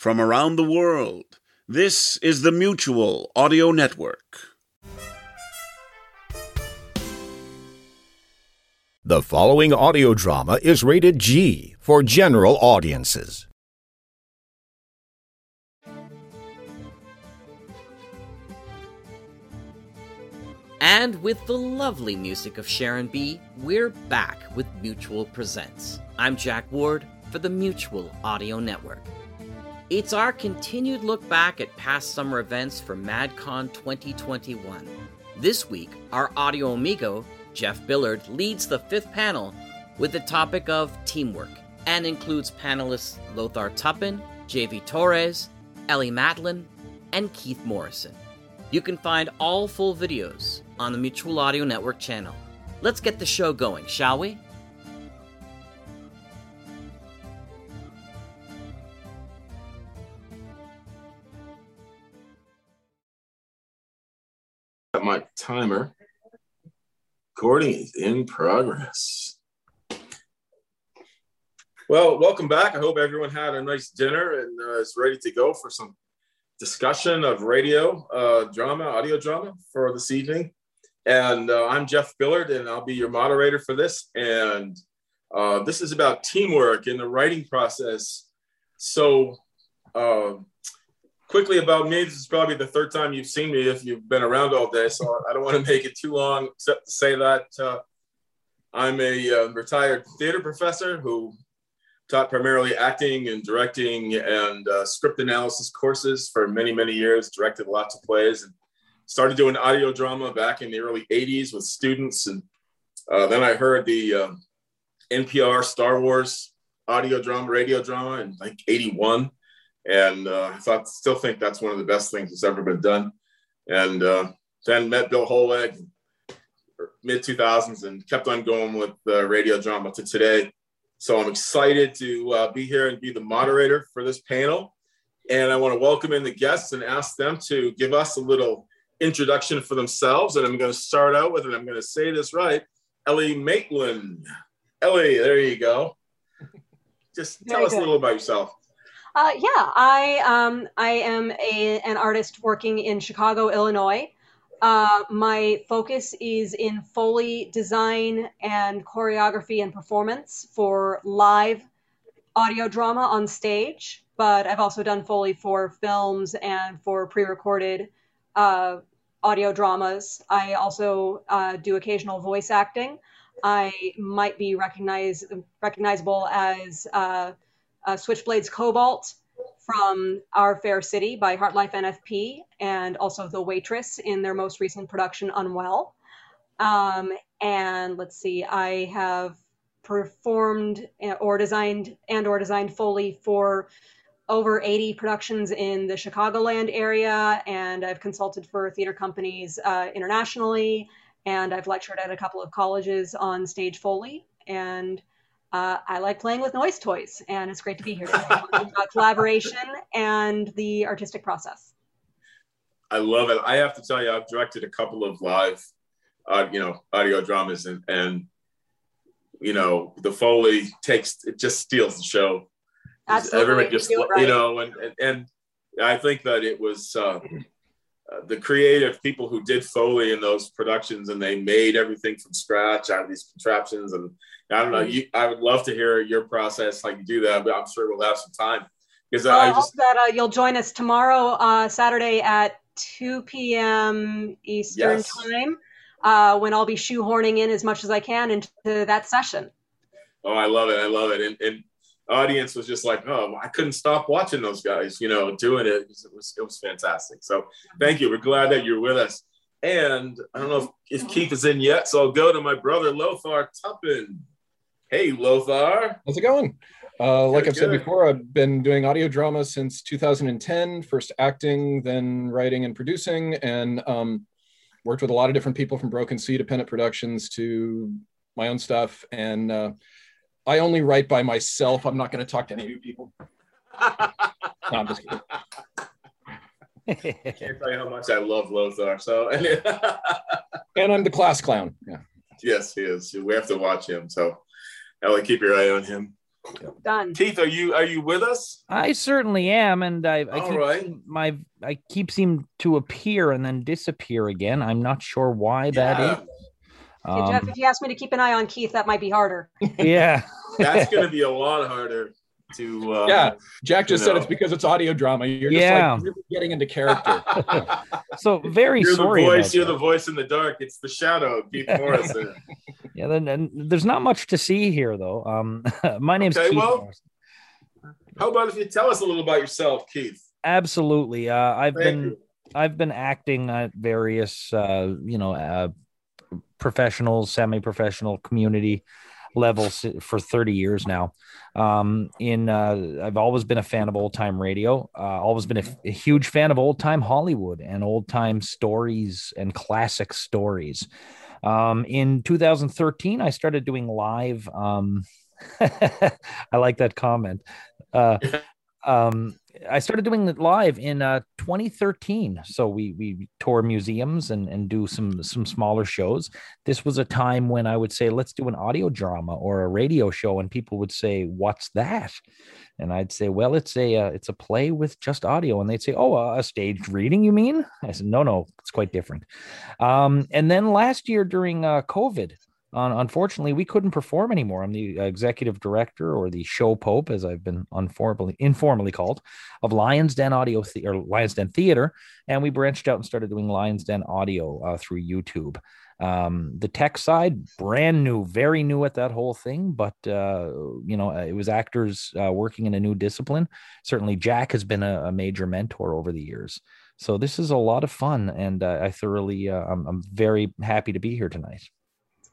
from around the world. This is the Mutual Audio Network. The following audio drama is rated G for general audiences. And with the lovely music of Sharon B., we're back with Mutual Presents. I'm Jack Ward for the Mutual Audio Network. It's our continued look back at past summer events for MadCon 2021. This week, our audio amigo, Jeff Billard, leads the fifth panel with the topic of teamwork and includes panelists Lothar Tuppen, JV Torres, Ellie Matlin, and Keith Morrison. You can find all full videos on the Mutual Audio Network channel. Let's get the show going, shall we? My timer. Recording is in progress. Well, welcome back. I hope everyone had a nice dinner and uh, is ready to go for some discussion of radio uh, drama, audio drama for this evening. And uh, I'm Jeff Billard, and I'll be your moderator for this. And uh, this is about teamwork in the writing process. So, uh, quickly about me, this is probably the third time you've seen me if you've been around all day. So, I don't want to make it too long, except to say that uh, I'm a uh, retired theater professor who taught primarily acting and directing and uh, script analysis courses for many, many years, directed lots of plays, and started doing audio drama back in the early 80s with students. And uh, then I heard the uh, NPR Star Wars audio drama, radio drama in like 81. And uh, I thought, still think that's one of the best things that's ever been done. And uh, then met Bill Holweg mid 2000s and kept on going with the radio drama to today so I'm excited to uh, be here and be the moderator for this panel. And I want to welcome in the guests and ask them to give us a little introduction for themselves. And I'm going to start out with, and I'm going to say this right, Ellie Maitland. Ellie, there you go. Just tell us a little about yourself. Uh, yeah, I um, I am a, an artist working in Chicago, Illinois. Uh, my focus is in Foley design and choreography and performance for live audio drama on stage, but I've also done Foley for films and for pre recorded uh, audio dramas. I also uh, do occasional voice acting. I might be recognizable as uh, Switchblades Cobalt from Our Fair City by HartLife NFP and also The Waitress in their most recent production, Unwell. Um, and let's see, I have performed or designed and or designed Foley for over 80 productions in the Chicagoland area, and I've consulted for theater companies uh, internationally, and I've lectured at a couple of colleges on stage Foley, and uh, I like playing with noise toys, and it's great to be here about collaboration and the artistic process. I love it. I have to tell you, I've directed a couple of live, uh, you know, audio dramas, and and you know, the foley takes it just steals the show. Absolutely, everyone just you, right. you know, and, and and I think that it was. Uh, uh, the creative people who did Foley in those productions and they made everything from scratch out of these contraptions and I don't know. You, I would love to hear your process, how you do that, but I'm sure we'll have some time because I, I, just, hope that uh, you'll join us tomorrow, uh, Saturday at 2 p.m. Eastern yes. time, uh, when I'll be shoehorning in as much as I can into that session. Oh, I love it! I love it, and, and audience was just like, oh, I couldn't stop watching those guys, you know, doing it. It was it was fantastic. So thank you. We're glad that you're with us. And I don't know if, if Keith is in yet, so I'll go to my brother Lothar Tuppen. Hey, Lothar. How's it going? Uh, like I've said before, I've been doing audio drama since 2010, first acting, then writing and producing, and um, worked with a lot of different people from Broken Sea to Pendant Productions to my own stuff. And uh, I only write by myself. I'm not going to talk to any of you people. no, I'm just kidding. I can't tell you how much I love Lothar. So, and I'm the class clown. Yeah. Yes, he is. We have to watch him. So Ellie, keep your eye on him. Done. Keith, are you are you with us? I certainly am, and I, I keep right. seem- my I keep seem to appear and then disappear again. I'm not sure why that Yeah. is. Okay, Jeff, Um, if you ask me to keep an eye on Keith, that might be harder. yeah, That's going to be a lot harder to. Uh, Yeah, Jack just said know. it's because it's audio drama. You're just Yeah. like really getting into character. so very you're the sorry. voice. You're that. the voice in the dark. It's the shadow, Keith Morrison. Yeah, then and there's not much to see here though. Um, my name's Okay, Keith. well- Morrison. How about if you tell us a little about yourself, Keith? Absolutely. Uh, I've Thank been you. I've been acting at various uh, you know uh, professional, semi-professional community levels for 30 years now. Um, in uh, I've always been a fan of old time radio. Uh, always been a, a huge fan of old time Hollywood and old time stories and classic stories. Um, in 2013, I started doing live. Um, I like that comment. Uh, um, I started doing it live in uh, 2013. So we we tour museums and and do some some smaller shows. This was a time when I would say, let's do an audio drama or a radio show, and people would say, "What's that?" And I'd say, "Well, it's a uh, it's a play with just audio." And they'd say, "Oh, a staged reading, you mean?" I said, "No, no, it's quite different." Um, and then last year during uh, COVID, un- unfortunately, we couldn't perform anymore. I'm the executive director or the show pope, as I've been informally informally called, of Lions Den Audio the- or Lions Den Theater, and we branched out and started doing Lions Den Audio uh, through YouTube. Um, the tech side, brand new, very new at that whole thing, but uh, you know, it was actors uh, working in a new discipline. Certainly, Jack has been a, a major mentor over the years. So this is a lot of fun, and uh, I thoroughly, uh, I'm, I'm very happy to be here tonight.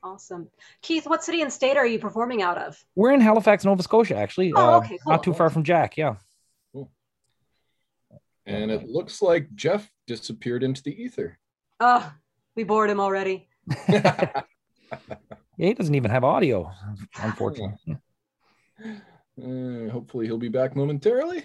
Awesome. Keith, what city and state are you performing out of? We're in Halifax, Nova Scotia, actually. Oh, uh, okay, cool. Not too far from Jack. Yeah. and it looks like Jeff disappeared into the ether. Oh, we bored him already. Yeah, he doesn't even have audio, unfortunately. Uh, hopefully, he'll be back momentarily.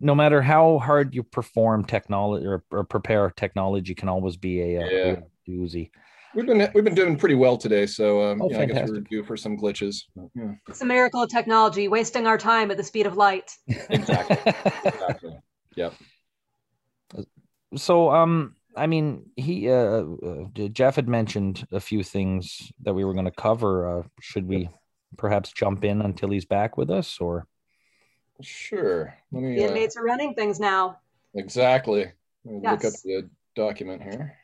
No matter how hard you perform technology or, or prepare technology, can always be a, uh Yeah. Real doozy. We've been we've been doing pretty well today, so um, Oh, yeah, I guess we're due for some glitches. Yeah, It's a miracle of technology, wasting our time at the speed of light. exactly. exactly. Yep. so, um, I mean, he, uh, uh, Jeff had mentioned a few things that we were going to cover. Uh, should we perhaps jump in until he's back with us, or? Sure. Let me The uh, inmates are running things now. exactly Let me look up the document here.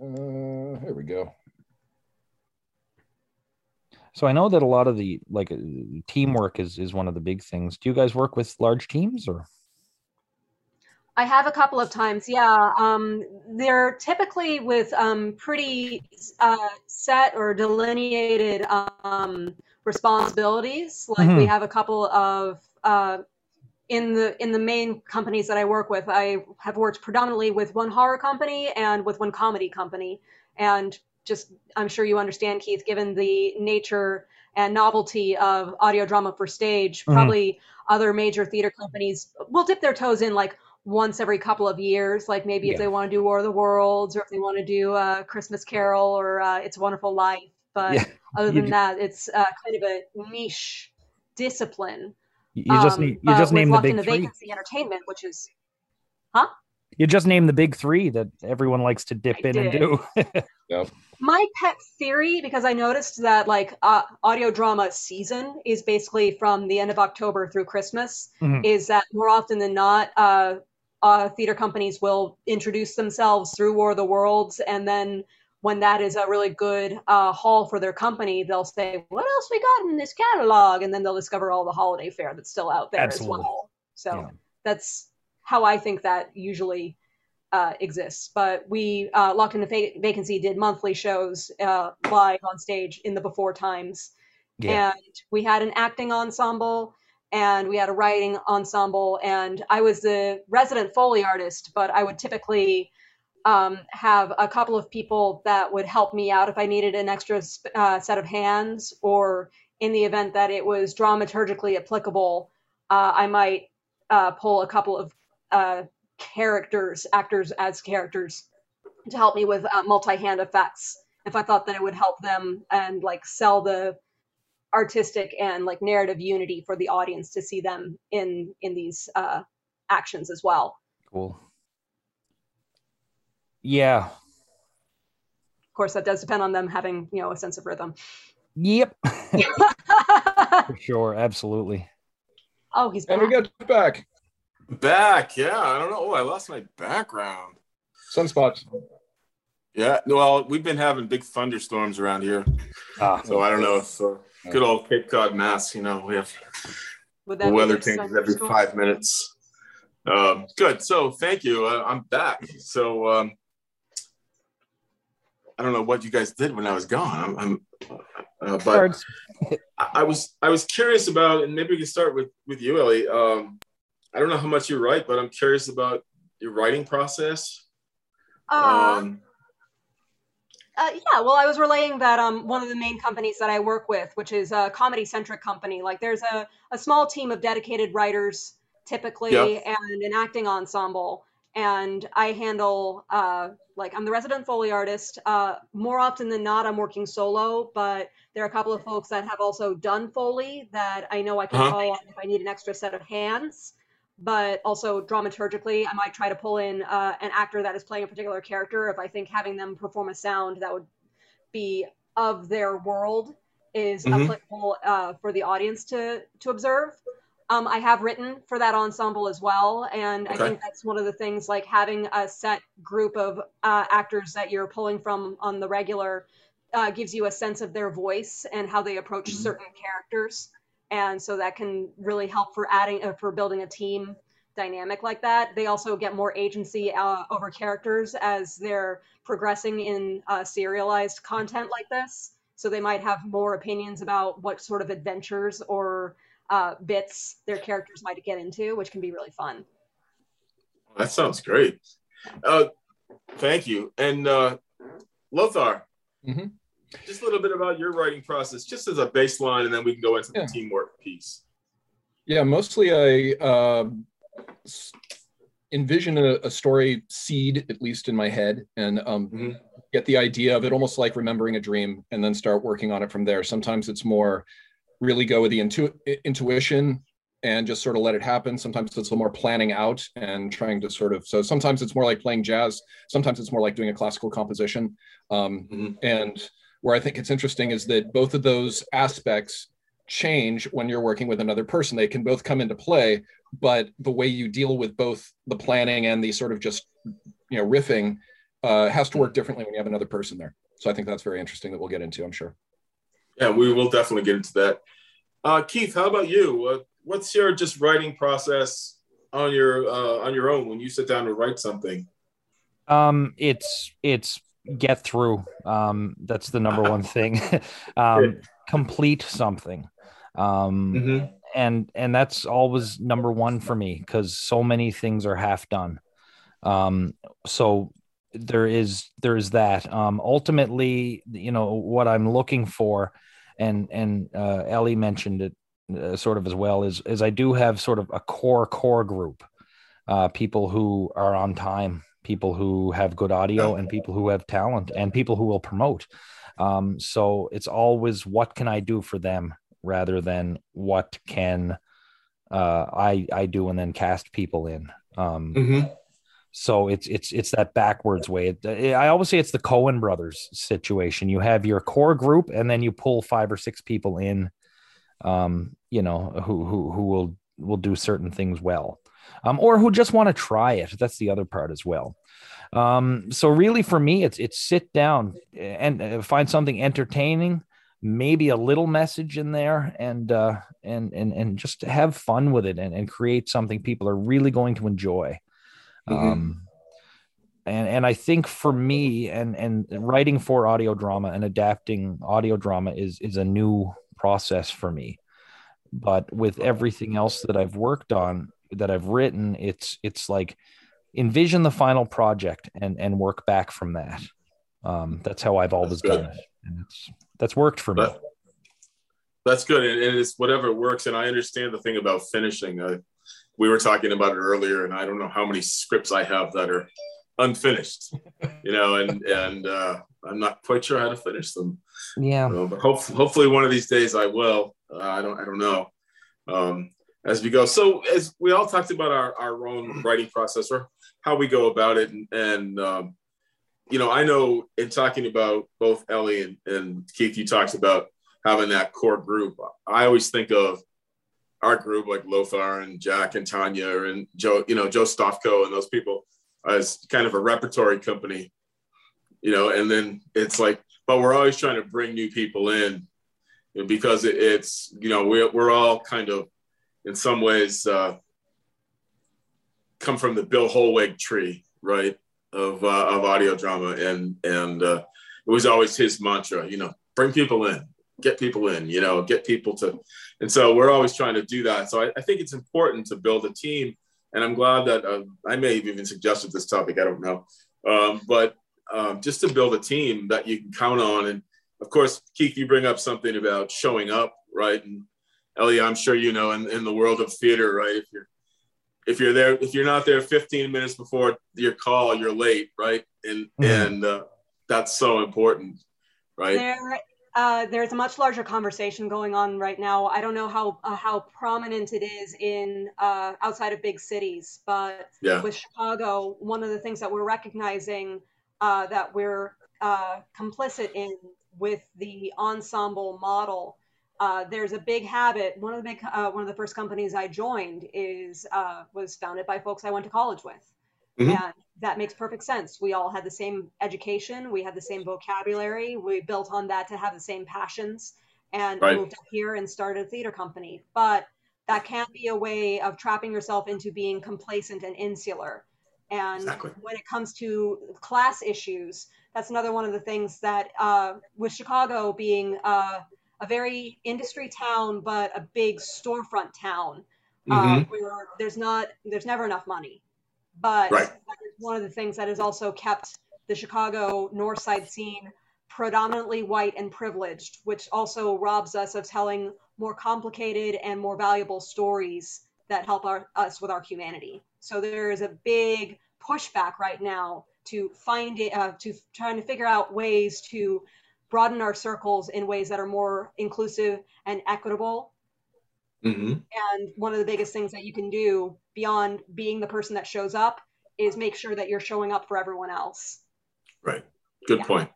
Uh, here we go. So I know that a lot of the like uh, teamwork is is one of the big things. Do you guys work with large teams or? I have a couple of times, yeah. Um, they're typically with um, pretty uh, set or delineated um, responsibilities. Like we Mhm. have a couple of uh, in the in the main companies that I work with. I have worked predominantly with one horror company and with one comedy company, and just I'm sure you understand, Keith, given the nature and novelty of audio drama for stage, Mhm. probably other major theater companies will dip their toes in like once every couple of years, like maybe if they want to do War of the Worlds or if they want to do uh, Christmas Carol or uh, It's a Wonderful Life. But Yeah, other than that, it's uh, kind of a niche discipline. You you just um, need you just name the Locked big into three. Vacancy Entertainment, which is huh? You just name the big three that everyone likes to dip I in and do. Yep. my pet theory because I noticed that like uh, audio drama season is basically from the end of October through Christmas. Mhm. Is that more often than not, uh, uh, theater companies will introduce themselves through War of the Worlds, and then when that is a really good uh, haul for their company, they'll say, "What else we got in this catalog?" And then they'll discover all the holiday fare that's still out there Absolutely. as well. So Yeah. that's how I think that usually uh, exists. But we uh, Locked into Va- Vacancy did monthly shows uh, live on stage in the before times, Yeah. and we had an acting ensemble and we had a writing ensemble, and I was the resident foley artist, but I would typically um, have a couple of people that would help me out if I needed an extra uh, set of hands, or in the event that it was dramaturgically applicable, uh, I might uh, pull a couple of uh, characters, actors as characters, to help me with uh, multi-hand effects if I thought that it would help them and like sell the artistic and like narrative unity for the audience to see them in in these uh, actions as well. Cool. Yeah. Of course, that does depend on them having you know a sense of rhythm. Yep. For sure, absolutely. Oh, he's back. And we back. got back. Back, yeah. I don't know. Oh, I lost my background. Sunspots. Yeah, well, we've been having big thunderstorms around here, Ah, so I don't know if uh, good old Cape Cod, Mass. You know, we have the weather changes every five minutes. Um, good. So thank you. Uh, I'm back. So um, I don't know what you guys did when I was gone. I'm, I'm uh, but. I I was I was curious about, and maybe we can start with with you, Ellie. Um, I don't know how much you write, but I'm curious about your writing process. Uh, Um, Uh, yeah, well, I was relaying that um, one of the main companies that I work with, which is a comedy centric company, like there's a, a small team of dedicated writers typically Yeah. and an acting ensemble. And I handle, uh, like, I'm the resident Foley artist. Uh, more often than not, I'm working solo, but there are a couple of folks that have also done Foley that I know I can Uh-huh. call on if I need an extra set of hands. But also dramaturgically, I might try to pull in uh, an actor that is playing a particular character if I think having them perform a sound that would be of their world is Mhm. applicable uh, for the audience to to observe. Um, I have written for that ensemble as well, and I think that's one of the things like having a set group of uh, actors that you're pulling from on the regular uh, gives you a sense of their voice and how they approach Mhm. certain characters, and so that can really help for adding uh, for building a team dynamic like that. They also get more agency uh, over characters as they're progressing in uh, serialized content like this. So they might have more opinions about what sort of adventures or uh, bits their characters might get into, which can be really fun. that sounds great. Uh, thank you. And uh, Lothar, Mhm. just a little bit about your writing process, just as a baseline, and then we can go into Yeah. the teamwork piece. Yeah, mostly I uh, envision a, a story seed, at least in my head, and um, Mhm. get the idea of it almost like remembering a dream and then start working on it from there. Sometimes it's more really go with the intu- intuition and just sort of let it happen. Sometimes it's a little more planning out and trying to sort of, so sometimes it's more like playing jazz. Sometimes it's more like doing a classical composition. Um, Mhm. And where I think it's interesting is that both of those aspects change when you're working with another person. They can both come into play, but the way you deal with both the planning and the sort of just you know riffing uh, has to work differently when you have another person there. So I think that's very interesting that we'll get into. I'm sure. Yeah, we will definitely get into that. Uh, Keith, how about you? Uh, what's your just writing process on your uh, on your own when you sit down to write something? Um, it's it's get through. Um, that's the number one thing. um, complete something. Um, Mm-hmm. and and that's always number one for me because so many things are half done. Um, so there is there's that. Um, ultimately, you know what I'm looking for, and and uh, Ellie mentioned it uh, sort of as well is is I do have sort of a core core group, uh, people who are on time, people who have good audio, and people who have talent, and people who will promote. Um, so it's always what can I do for them rather than what can uh, I I do and then cast people in. Um, Mm-hmm. So it's it's it's that backwards way. It, I always say it's the Coen brothers situation. You have your core group, and then you pull five or six people in, um, you know, who who who will will do certain things well, um, or who just want to try it. That's the other part as well. Um, so really, for me, it's it's sit down and uh, find something entertaining, maybe a little message in there, and uh, and and and just have fun with it and, and create something people are really going to enjoy. Mhm. Um, and and I think for me, and and writing for audio drama and adapting audio drama is is a new process for me. But with everything else that I've worked on, that I've written, it's it's like envision the final project and and work back from that. Um, that's how I've always done it, and it's that's worked for me. That's good, and, and it's whatever works. And I understand the thing about finishing. Uh, we were talking about it earlier, and I don't know how many scripts I have that are unfinished, you know, and and uh, I'm not quite sure how to finish them. Yeah, but hopefully, hopefully one of these days I will. Uh, I don't I don't know. Um, as we go. So as we all talked about our, our own writing process or how we go about it, and, and um, you know, I know in talking about both Ellie and, and Keith, you talked about having that core group. I always think of our group like Lothar and Jack and Tanya and Joe, you know, Joe Stofko and those people as kind of a repertory company, you know, and then it's like, but we're always trying to bring new people in because it's, you know, we're, we're all kind of in some ways uh, come from the Bill Holweg tree, right? Of, uh, of audio drama. And, and uh, it was always his mantra, you know, bring people in, get people in, you know, get people to, and so we're always trying to do that. So I, I think it's important to build a team. And I'm glad that uh, I may have even suggested this topic. I don't know. Um, but um, just to build a team that you can count on. And of course, Keith, you bring up something about showing up, right? And Ellie, I'm sure you know in, in the world of theater, right? If you're if you're there, if you're not there 15 minutes before your call, you're late, right? And mm-hmm. and uh, that's so important, right? There, uh, there's a much larger conversation going on right now. I don't know how uh, how prominent it is in uh, outside of big cities, but yeah. with Chicago, one of the things that we're recognizing uh, that we're uh, complicit in with the ensemble model uh, there's a big habit. One of the big, uh, one of the first companies I joined is uh, was founded by folks I went to college with, mm-hmm. and that makes perfect sense. We all had the same education, we had the same vocabulary, we built on that to have the same passions, and right. moved up here and started a theater company. But that can't be a way of trapping yourself into being complacent and insular. And exactly. when it comes to class issues, that's another one of the things that, uh, with Chicago being uh, a very industry town, but a big storefront town uh, mm-hmm. uh, where there's not there's never enough money. But right. one of the things that has also kept the Chicago North Side scene predominantly white and privileged, which also robs us of telling more complicated and more valuable stories that help our, us with our humanity. So there is a big pushback right now to find it, uh, to trying to figure out ways to broaden our circles in ways that are more inclusive and equitable. Mm-hmm. And one of the biggest things that you can do beyond being the person that shows up is make sure that you're showing up for everyone else. Right. Good yeah. point.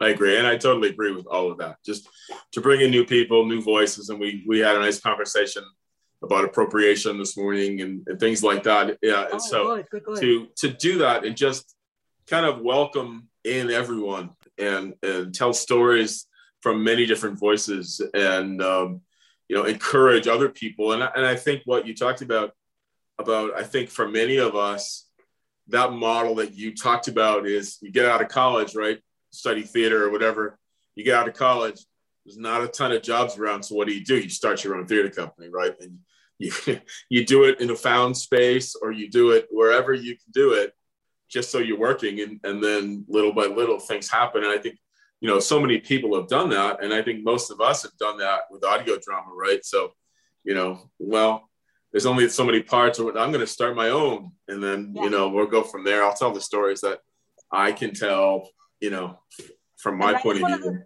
I agree, and I totally agree with all of that. Just to bring in new people, new voices, and we we had a nice conversation about appropriation this morning and, and things like that. Yeah, and oh, so good, good, good. to to do that and just kind of welcome in everyone and and tell stories from many different voices and um, you know encourage other people. And, and i think what you talked about about i think for many of us that model that you talked about is you get out of college right? Study theater or whatever. You get out of college there's not a ton of jobs around. So what do you do? You start your own theater company right? And you you do it in a found space or you do it wherever you can do it just so you're working. And, and then little by little things happen. And i think you know so many people have done that and i think most of us have done that with audio drama right so you know well there's only so many parts or i'm going to start my own and then yeah. you know we'll go from there i'll tell the stories that i can tell you know from my point of view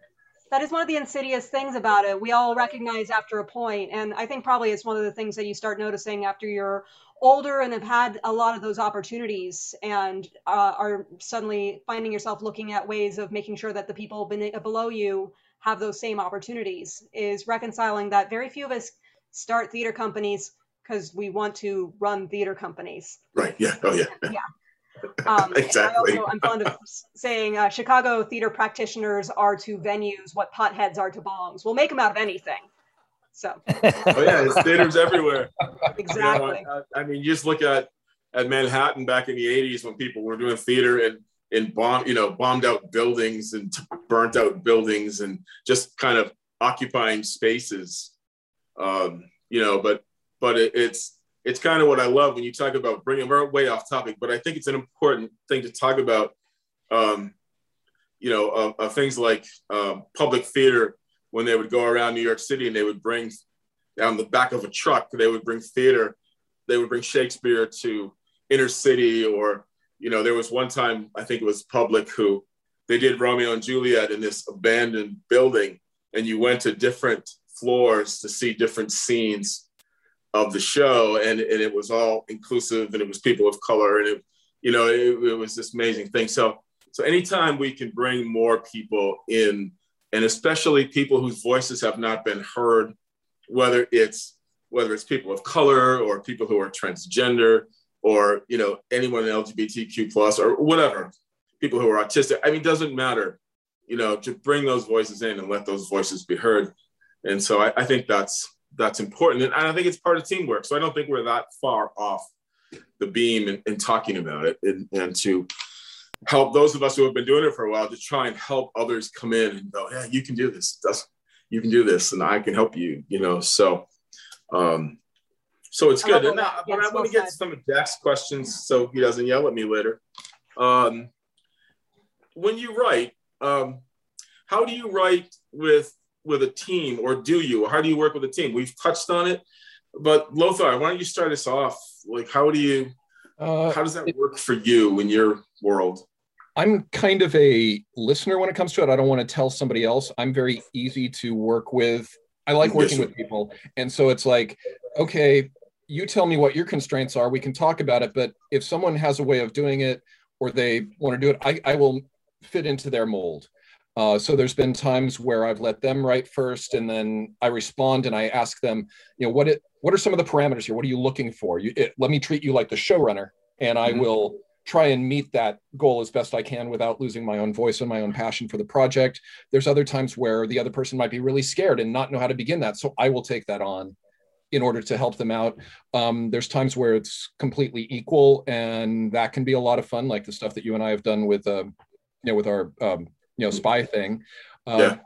that is one of the insidious things about it. We all recognize after a point, and I think probably it's one of the things that you start noticing after you're older and have had a lot of those opportunities and uh, are suddenly finding yourself looking at ways of making sure that the people below you have those same opportunities is reconciling that very few of us start theater companies because we want to run theater companies. Right. Yeah. Oh, yeah. Yeah. Um, exactly. I also, I'm fond of saying uh, Chicago theater practitioners are to venues what potheads are to bongs. We'll make them out of anything. So. oh yeah, there's theaters everywhere. Exactly. You know, I, I, mean, you just look at at Manhattan back in the '80s when people were doing theater and in bomb, you know, bombed out buildings and burnt out buildings and just kind of occupying spaces. Um, you know, but but it, it's it's kind of what I love when you talk about bringing. We're way off topic, but I think it's an important thing to talk about. Um, you know, of, of things like um, public theater when they would go around New York City and they would bring down the back of a truck, they would bring theater, they would bring Shakespeare to inner city or you know, there was one time I think it was public who they did Romeo and Juliet in this abandoned building, and you went to different floors to see different scenes of the show, and, and it was all inclusive, and it was people of color, and it, you know, it, it was this amazing thing. So, so anytime we can bring more people in, and especially people whose voices have not been heard, whether it's whether it's people of color or people who are transgender or you know anyone LGBTQ plus or whatever, people who are autistic. I mean, doesn't matter. You know, to bring those voices in and let those voices be heard. And so I, I think that's that's important, and I think it's part of teamwork. So I don't think we're that far off the beam in, in talking about it, and, and to help those of us who have been doing it for a while to try and help others come in and go, yeah, you can do this. That's, you can do this, and I can help you. You know, so um, so it's good. And now, yes, I want to get to some of Jack's questions so he doesn't yell at me later. Um, when you write, um, how do you write with with a team, or do you? Or how do you work with a team? We've touched on it, but Lothar, why don't you start us off? Like, how do you? Uh, how does that work for you in your world? I'm kind of a listener when it comes to it. I don't want to tell somebody else. I'm very easy to work with. I like working with people. And so it's like, okay, you tell me what your constraints are. We can talk about it. But if someone has a way of doing it or they want to do it, I, I will fit into their mold. Uh, so there's been times where I've let them write first, and then I respond and I ask them, you know, what it, what are some of the parameters here? What are you looking for? You, it, let me treat you like the showrunner, and I mm-hmm. will try and meet that goal as best I can without losing my own voice and my own passion for the project. There's other times where the other person might be really scared and not know how to begin that, so I will take that on in order to help them out. Um, there's times where it's completely equal, and that can be a lot of fun, like the stuff that you and I have done with, uh, you know, with our um, you know spy thing. Uh, yeah.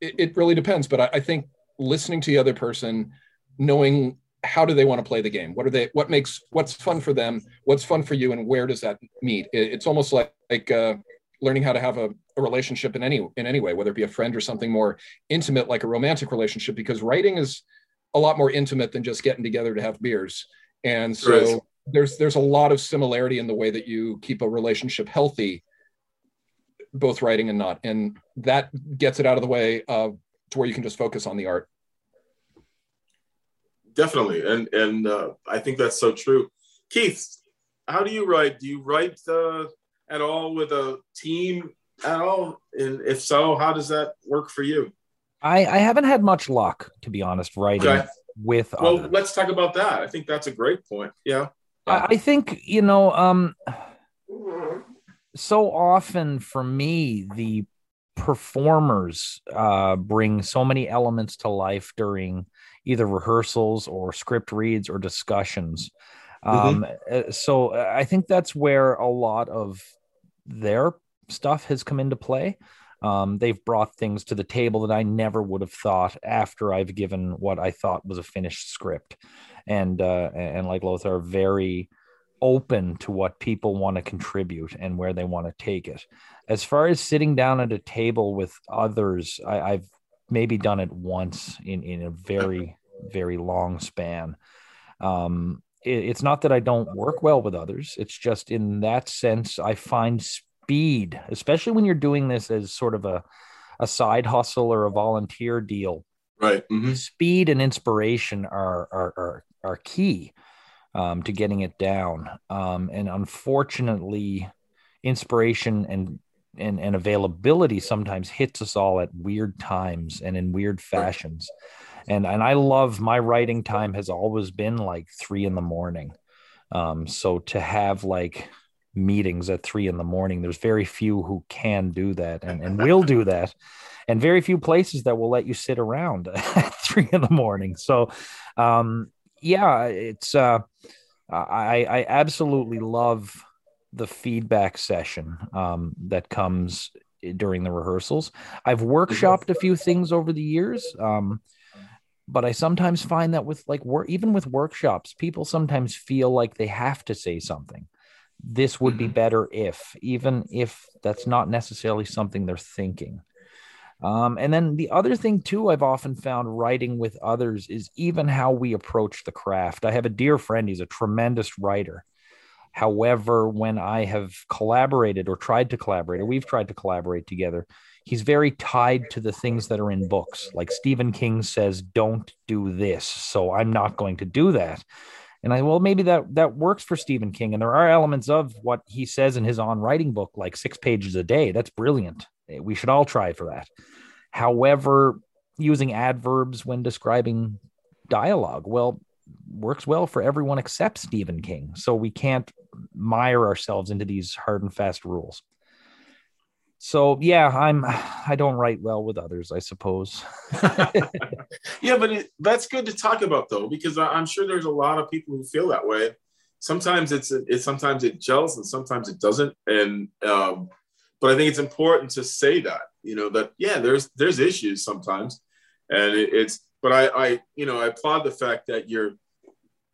It, it, really depends, but I, I think listening to the other person, knowing how do they want to play the game, what are they, what makes what's fun for them, what's fun for you, and where does that meet? It, it's almost like like uh, learning how to have a, a relationship in any in any way, whether it be a friend or something more intimate, like a romantic relationship, because writing is a lot more intimate than just getting together to have beers. And so there's there's a lot of similarity in the way that you keep a relationship healthy, both writing and not, and that gets it out of the way uh, to where you can just focus on the art. Definitely, and and uh, I think that's so true. Keith, how do you write? Do you write uh, at all with a team at all? And if so, how does that work for you? I, I haven't had much luck, to be honest, writing okay. with. Well, others. let's talk about that. I think that's a great point. Yeah. I, I think you know, um, so often for me, the performers uh, bring so many elements to life during either rehearsals or script reads or discussions. Mm-hmm. Um, uh, so I think that's where a lot of their stuff has come into play. Um, they've brought things to the table that I never would have thought after I've given what I thought was a finished script, and uh, and like Lothar, are very open to what people want to contribute and where they want to take it. As far as sitting down at a table with others, I, have maybe done it once in in a very very long span. Um, it, it's not that I don't work well with others. It's just in that sense, I find speed, especially when you're doing this as sort of a, a side hustle or a volunteer deal. Right. Mm-hmm. Speed and inspiration are are are, are key um, to getting it down. Um, and unfortunately, inspiration and and, and availability sometimes hits us all at weird times and in weird fashions. And and I love my writing time has always been like three in the morning. Um, so to have like meetings at three in the morning. There's very few who can do that and, and will do that. And very few places that will let you sit around at three in the morning. So, um, yeah, it's, uh, I, I absolutely love the feedback session um, that comes during the rehearsals. I've workshopped a few things over the years. Um, but I sometimes find that with like work, even with workshops, people sometimes feel like they have to say something this would be mm-hmm. better if, even if that's not necessarily something they're thinking. Um, and then the other thing, too, I've often found writing with others is even how we approach the craft. I have a dear friend, he's a tremendous writer. However, when I have collaborated or tried to collaborate, or we've tried to collaborate together, he's very tied to the things that are in books. Like Stephen King says, don't do this. So I'm not going to do that. And I, well, maybe that that works for Stephen King. And there are elements of what he says in his on writing book, like six pages a day. That's brilliant. We should all try for that. However, using adverbs when describing dialogue, well, works well for everyone except Stephen King. So we can't mire ourselves into these hard and fast rules. So yeah, I'm I don't write well with others, I suppose. yeah, but it, that's good to talk about though, because I'm sure there's a lot of people who feel that way. Sometimes it's it sometimes it gels and sometimes it doesn't, and um, but I think it's important to say that you know that yeah, there's there's issues sometimes, and it, it's but I I you know I applaud the fact that you're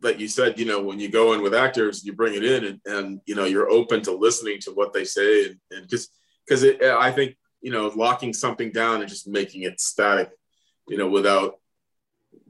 that you said you know when you go in with actors you bring it in and, and you know you're open to listening to what they say and because because I think you know locking something down and just making it static, you know, without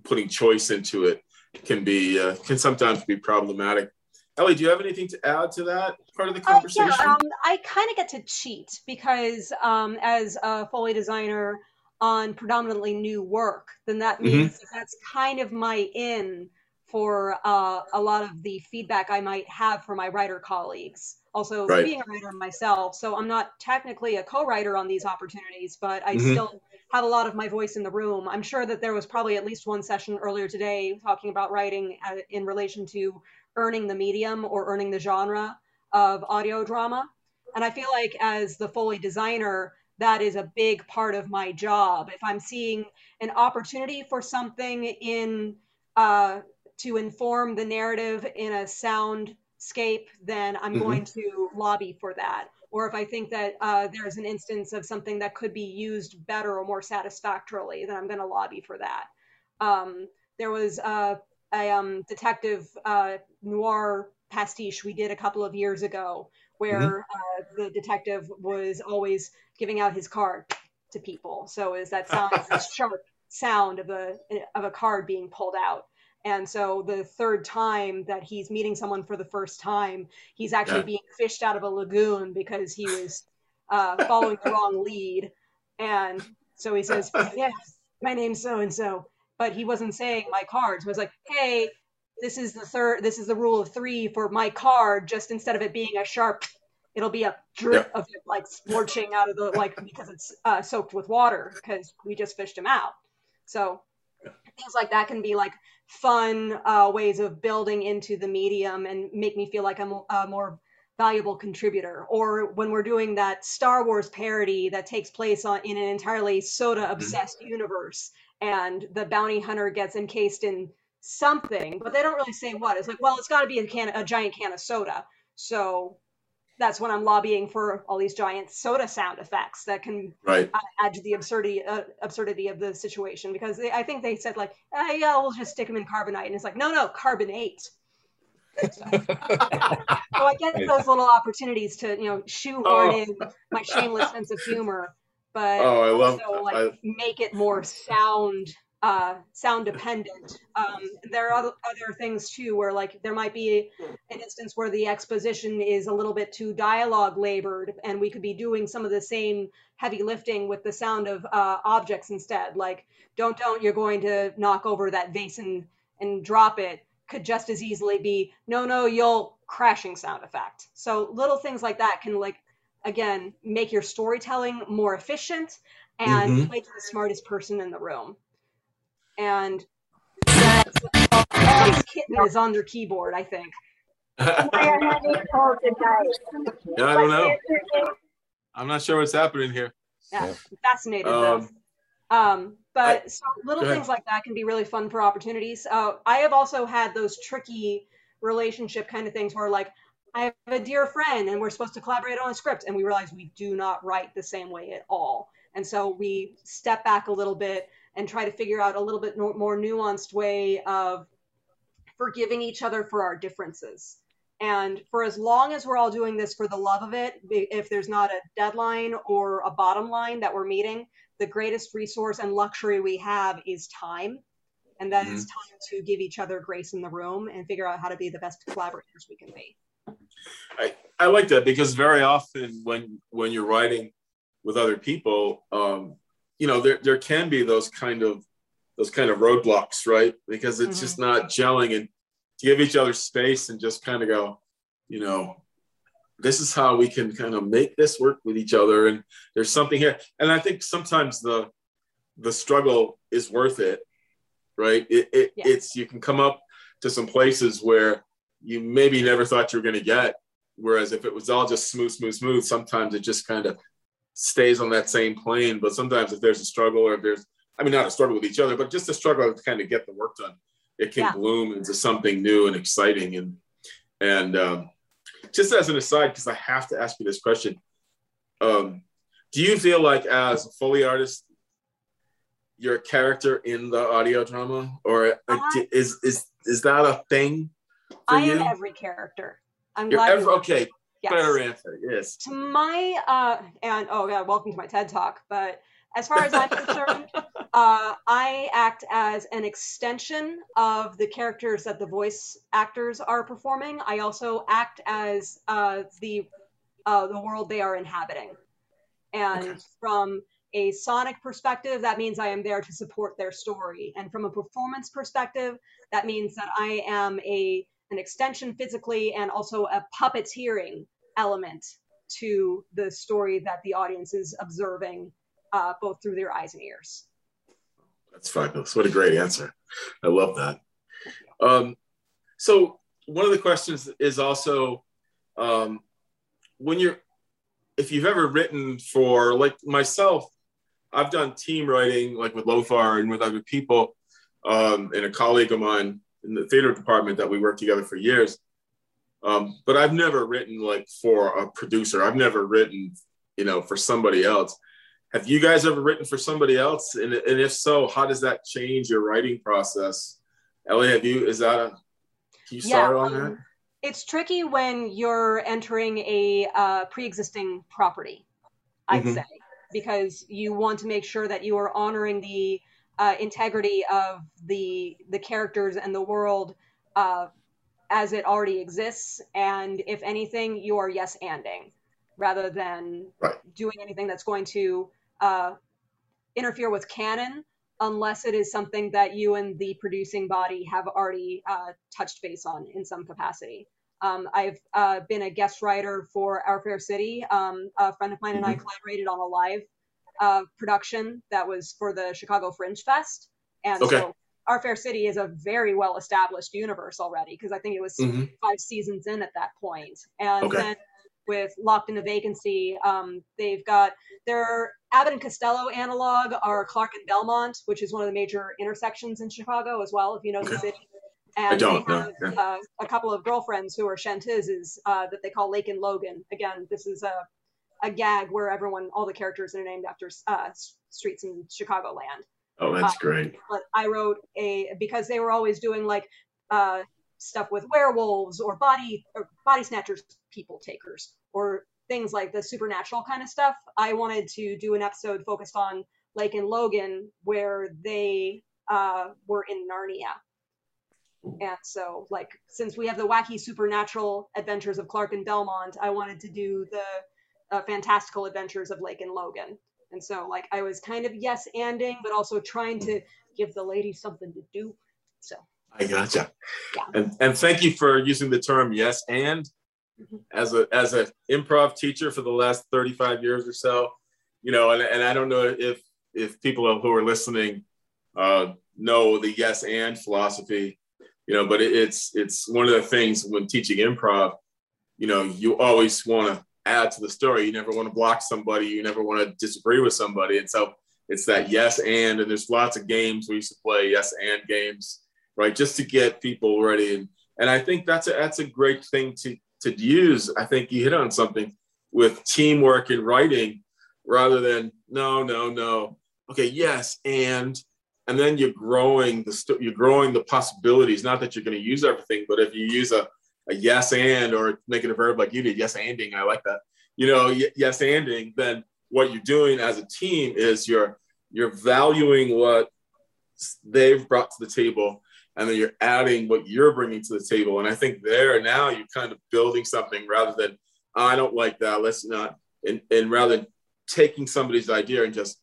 putting choice into it can be uh, can sometimes be problematic. Ellie, do you have anything to add to that part of the conversation? Uh, yeah, um, I kind of get to cheat because um, as a Foley designer on predominantly new work, then that mm-hmm. means mm-hmm. that that's kind of my in for uh, a lot of the feedback I might have for my writer colleagues also right. being a writer myself. So I'm not technically a co-writer on these opportunities, but I mm-hmm. still have a lot of my voice in the room. I'm sure that there was probably at least one session earlier today talking about writing uh, in relation to earning the medium or earning the genre of audio drama. And I feel like as the Foley designer, that is a big part of my job. If I'm seeing an opportunity for something in uh, to inform the narrative in a sound scape, then I'm mm-hmm. going to lobby for that. Or if I think that uh, there's an instance of something that could be used better or more satisfactorily, then I'm going to lobby for that. Um, there was uh, a um, detective uh, noir pastiche we did a couple of years ago where mm-hmm. Uh, the detective was always giving out his card to people. So is that sound, sharp sound of a of a card being pulled out. And so the third time that he's meeting someone for the first time, he's actually yeah. being fished out of a lagoon because he was uh, following the wrong lead. And so he says, Yes, my name's so and so. But he wasn't saying my cards. He was like, Hey, this is the third, this is the rule of three for my card. Just instead of it being a sharp, it'll be a drip yeah. of it like splorching out of the, like, because it's uh, soaked with water because we just fished him out. So things like that can be like fun uh, ways of building into the medium and make me feel like I'm a more valuable contributor. Or when we're doing that Star Wars parody that takes place on, in an entirely soda obsessed mm-hmm. universe, and the bounty hunter gets encased in something, but they don't really say what. It's like, well, it's got to be a can, a giant can of soda. So that's when I'm lobbying for all these giant soda sound effects that can right. add to the absurdity uh, absurdity of the situation. Because they, I think they said like, uh, yeah, we'll just stick them in carbonite, and it's like, no, no, carbonate. so I get those little opportunities to you know shoehorn oh. in my shameless sense of humor, but oh, I love also like I... make it more sound uh, sound dependent. Um, there are other things too, where like there might be an instance where the exposition is a little bit too dialogue labored, and we could be doing some of the same heavy lifting with the sound of uh, objects instead. Like, don't, don't, you're going to knock over that vase and, and drop it, could just as easily be, no, no, you'll crashing sound effect. So little things like that can, like, again, make your storytelling more efficient and mm-hmm. make you the smartest person in the room and that kitten is on their keyboard, I think. yeah, I don't know. I'm not sure what's happening here. Yeah, yeah. fascinated um, though. Um, but I, so little things like that can be really fun for opportunities. Uh, I have also had those tricky relationship kind of things where like I have a dear friend and we're supposed to collaborate on a script and we realize we do not write the same way at all. And so we step back a little bit and try to figure out a little bit more nuanced way of forgiving each other for our differences. And for as long as we're all doing this for the love of it, if there's not a deadline or a bottom line that we're meeting, the greatest resource and luxury we have is time. And that mm-hmm. is time to give each other grace in the room and figure out how to be the best collaborators we can be. I, I like that because very often when when you're writing with other people, um, you know, there there can be those kind of those kind of roadblocks, right? Because it's mm-hmm. just not gelling and to give each other space and just kind of go, you know, this is how we can kind of make this work with each other. And there's something here. And I think sometimes the the struggle is worth it, right? It, it yeah. it's you can come up to some places where you maybe never thought you were going to get. Whereas if it was all just smooth, smooth, smooth, sometimes it just kind of stays on that same plane. But sometimes if there's a struggle or if there's, I mean, not a struggle with each other, but just a struggle to kind of get the work done, it can yeah. bloom into something new and exciting. And and um, just as an aside, because I have to ask you this question, um, do you feel like as a Foley artist, you're a character in the audio drama, or is is is that a thing? I you? am every character. I'm you're glad. Every, okay, yes. better answer. Yes. To my uh, and oh yeah, welcome to my TED talk. But as far as I'm concerned, uh, I act as an extension of the characters that the voice actors are performing. I also act as uh, the uh, the world they are inhabiting, and okay. from a sonic perspective, that means I am there to support their story. And from a performance perspective, that means that I am a an extension physically and also a puppeteering element to the story that the audience is observing, uh, both through their eyes and ears. That's fabulous. What a great answer. I love that. Um, so one of the questions is also um, when you're if you've ever written for like myself I've done team writing like with Lothar and with other people, um, and a colleague of mine in the theater department that we worked together for years. Um, but I've never written like for a producer. I've never written, you know, for somebody else. Have you guys ever written for somebody else? And, and if so, how does that change your writing process? Ellie, have you? Is that a? Can you start yeah, on that? Um, it's tricky when you're entering a uh, pre-existing property. I'd mm-hmm. say because you want to make sure that you are honoring the uh, integrity of the the characters and the world uh, as it already exists. And if anything, you are yes anding rather than right. doing anything that's going to uh, interfere with canon unless it is something that you and the producing body have already uh, touched base on in some capacity. Um, I've uh, been a guest writer for Our Fair City. Um, a friend of mine and mm-hmm. I collaborated on a live uh, production that was for the Chicago Fringe Fest. And okay. so Our Fair City is a very well established universe already because I think it was mm-hmm. five seasons in at that point. And okay. then with Locked in a Vacancy, um, they've got their Abbott and Costello analog are Clark and Belmont, which is one of the major intersections in Chicago as well, if you know okay. the city. And they have yeah. uh, a couple of girlfriends who are Shentizes uh, that they call Lake and Logan. Again, this is a, a gag where everyone, all the characters are named after uh, streets in Chicagoland. Oh, that's uh, great. But I wrote a because they were always doing like uh, stuff with werewolves or body or body snatchers, people takers, or things like the supernatural kind of stuff. I wanted to do an episode focused on Lake and Logan where they uh, were in Narnia and so, like, since we have the wacky supernatural adventures of Clark and Belmont, I wanted to do the uh, fantastical adventures of Lake and Logan. And so, like, I was kind of yes anding, but also trying to give the lady something to do. So I gotcha. Yeah. And and thank you for using the term yes and. Mm-hmm. As a as an improv teacher for the last 35 years or so, you know, and, and I don't know if if people who are listening uh, know the yes and philosophy you know but it, it's it's one of the things when teaching improv you know you always want to add to the story. You never want to block somebody you never want to disagree with somebody. And so it's that yes and and there's lots of games we used to play yes and games right? Just to get people ready. And and i think that's a that's a great thing to to use. I think you hit on something with teamwork and writing rather than no no no. Okay yes and and then you're growing the st- you're growing the possibilities. Not that you're going to use everything, but if you use a, a yes and or make it a verb like you did, yes anding, I like that. You know, yes anding, then what you're doing as a team is you're you're valuing what they've brought to the table and then you're adding what you're bringing to the table and i think there now you're kind of building something rather than i don't like that let's not and, and rather taking somebody's idea and just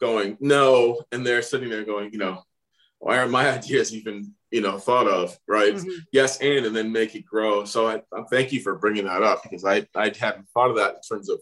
going no and they're sitting there going you know why aren't my ideas even you know thought of right? Mm-hmm. yes and and then make it grow. So I, I thank you for bringing that up because i i hadn't thought of that in terms of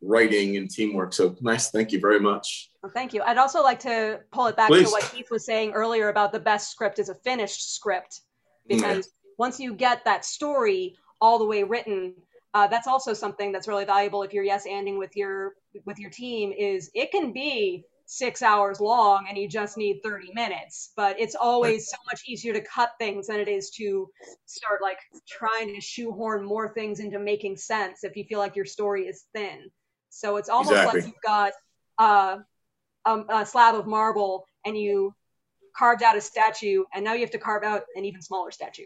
writing and teamwork. So nice. Thank you very much. Well, thank you. I'd also like to pull it back Please. to what keith was saying earlier about the best script is a finished script because once you get that story all the way written uh, that's also something that's really valuable if you're yes anding with your with your team is it can be six hours long and you just need 30 minutes. But it's always so much easier to cut things than it is to start like trying to shoehorn more things into making sense if you feel like your story is thin. So it's almost exactly. like you've got uh, a, a slab of marble and you carved out a statue and now you have to carve out an even smaller statue.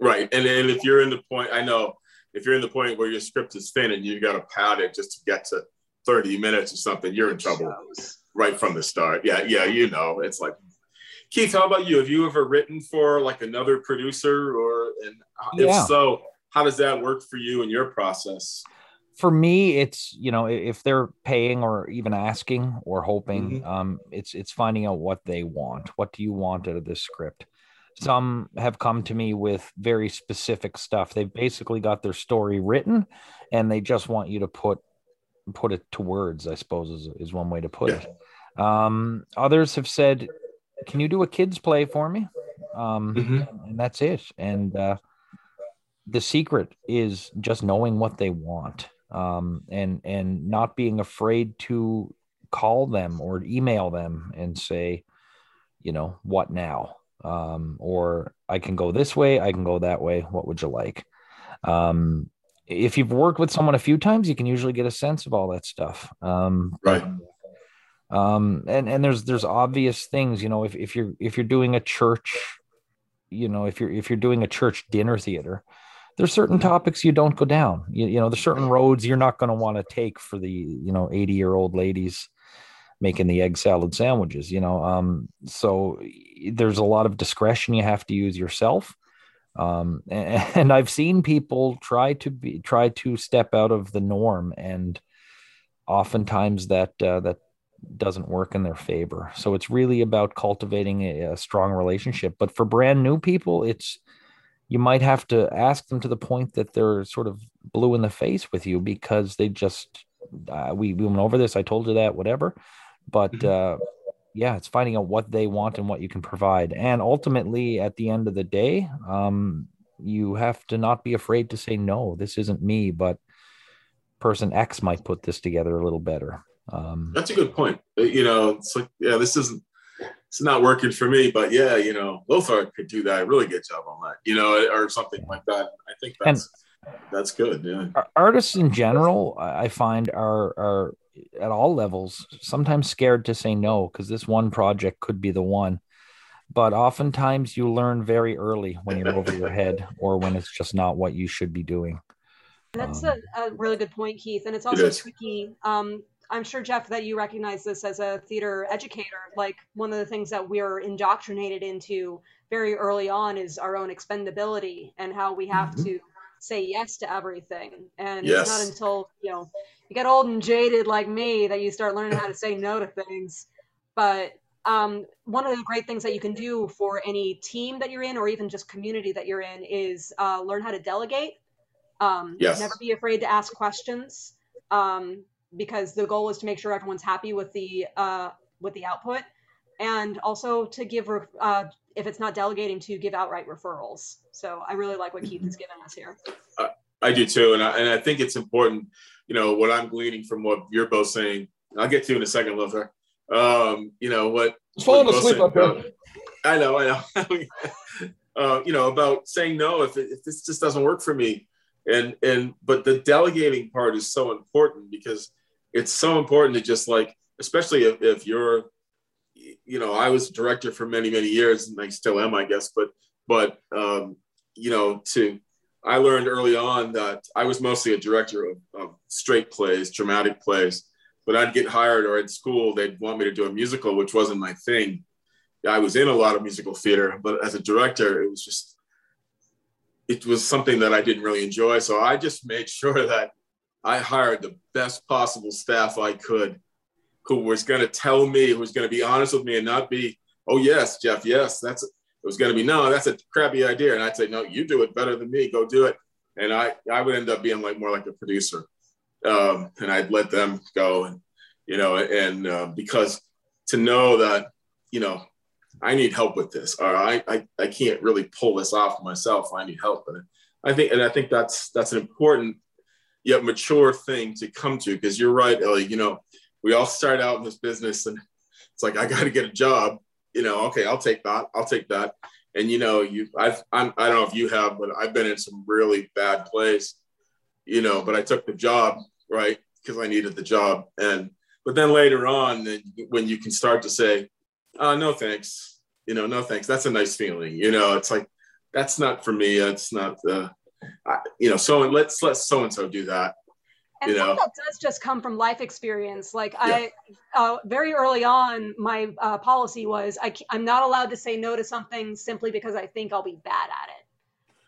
Right. And then if you're in the point i know if you're in the point where your script is thin and you've got to pad it just to get to 30 minutes or something, you're in trouble right from the start. Yeah, yeah, you know, it's like Keith, how about you? Have you ever written for like another producer or and yeah. if so, how does that work for you in your process? For me, it's you know if they're paying or even asking or hoping, mm-hmm. um, it's it's finding out what they want. What do you want out of this script? Some have come to me with very specific stuff. They've basically got their story written, and they just want you to put put it to words, I suppose is, is one way to put yeah. it. Um, others have said, can you do a kids play for me? Um, mm-hmm. and that's it. And, uh, the secret is just knowing what they want um, and and not being afraid to call them or email them and say you know what now um, or i can go this way i can go that way what would you like um, if you've worked with someone a few times, you can usually get a sense of all that stuff. Um, right. Um, and and there's there's obvious things, you know, if if you're if you're doing a church, you know, if you're if you're doing a church dinner theater, there's certain topics you don't go down. You, you know, there's certain roads you're not going to want to take for the you know 80 year old ladies making the egg salad sandwiches. You know, um, so there's a lot of discretion you have to use yourself um, and, and, I've seen people try to be try to step out of the norm, and oftentimes that uh, that doesn't work in their favor. So it's really about cultivating a, a, strong relationship. But for brand new people, it's you might have to ask them to the point that they're sort of blue in the face with you because they just uh, we, we went over this. I told you that, whatever. But mm-hmm. uh, yeah, it's finding out what they want and what you can provide. And ultimately, at the end of the day, um, you have to not be afraid to say no. This isn't me, but person X might put this together a little better. Um, That's a good point. Uh, you know, it's like, yeah, this isn't it's not working for me, but yeah, you know, Lothar could do that. Really good job on that, you know, or something like that. I think that's and that's good. Yeah, artists in general, I find are are at all levels sometimes scared to say no because this one project could be the one. But oftentimes you learn very early when you're over your head or when it's just not what you should be doing. That's um, a, a, really good point keith and it's also it tricky. Um, i'm sure jeff that you recognize this as a theater educator. Like one of the things that we're indoctrinated into very early on is our own expendability and how we have mm-hmm. to say yes to everything. And yes. it's not until you know you get old and jaded like me that you start learning how to say no to things. But um, one of the great things that you can do for any team that you're in, or even just community that you're in, is uh, learn how to delegate. Um, yes. Never be afraid to ask questions, um, because the goal is to make sure everyone's happy with the uh, with the output, and also to give uh, if it's not delegating to give outright referrals. So I really like what Keith has given us here. I do too, and I, and I think it's important you know, what I'm gleaning from what you're both saying. I'll get to in a second, Lothar. Um, you know, what falling asleep up here. I know, I know. uh, you know, about saying no if, if this just doesn't work for me. And and but the delegating part is so important because it's so important to just like, especially if, if you're you know, I was director for many, many years, and I still am, I guess, but but um, you know, to I learned early on that I was mostly a director of, of, straight plays, dramatic plays, but I'd get hired or at school, they'd want me to do a musical, which wasn't my thing. I was in a lot of musical theater, but as a director, it was just it was something that I didn't really enjoy. So I just made sure that I hired the best possible staff I could, who was going to tell me, who was going to be honest with me, and not be, oh yes, Jeff, yes, that's it was going to be no, that's a crappy idea, and I'd say no, you do it better than me, go do it, and I I would end up being like more like a producer, um, and I'd let them go, and you know, and uh, because to know that you know I need help with this, or I, I I can't really pull this off myself. I need help, and I think and I think that's that's an important yet mature thing to come to because you're right, Ellie. You know, we all start out in this business, and it's like I got to get a job. You know, okay, I'll take that. I'll take that. And you know, you I've I'm, I don't know if you have, but I've been in some really bad plays. You know, but I took the job right because I needed the job, and but then later on, then when you can start to say, uh, no thanks, you know, no thanks. That's a nice feeling. You know, it's like that's not for me. It's not the, uh, you know. So let's let so and so do that. And you some of that does just come from life experience. Like I, uh, very early on, my uh, policy was I, am not allowed to say no to something simply because I think I'll be bad at it.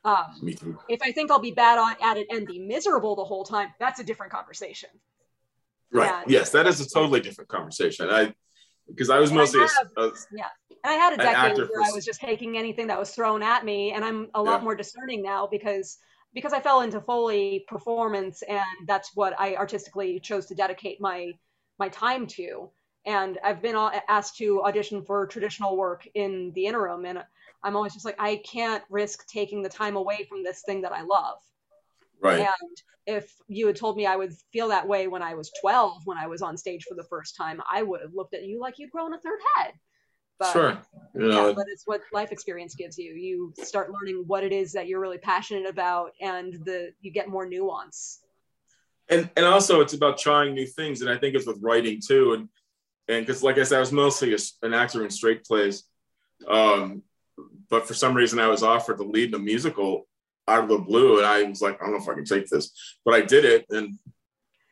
Um, Me too. if I think I'll be bad on, at it and be miserable the whole time, that's a different conversation. Right. Yeah. Yes, that is a totally different conversation. I because I was And I mostly a, have- a- And I had a decade where for- I was just taking anything that was thrown at me, and I'm a lot Yeah. more discerning now because because I fell into Foley performance, and that's what I artistically chose to dedicate my my time to. And I've been asked to audition for traditional work in the interim, and I'm always just like, I can't risk taking the time away from this thing that I love. right. And if you had told me I would feel that way when I was 12, when I was on stage for the first time, I would have looked at you like you'd grown a third head. But, sure. You Yeah, but it's what life experience gives you. You start learning what it is that you're really passionate about, and the you get more nuance. and and also it's about trying new things, and I think it's with writing too, and and because like I said, I was mostly a, an actor in straight plays, um, but for some reason I was offered to lead in a musical out of the blue, and I was like, I don't know if I can take this, but I did it, and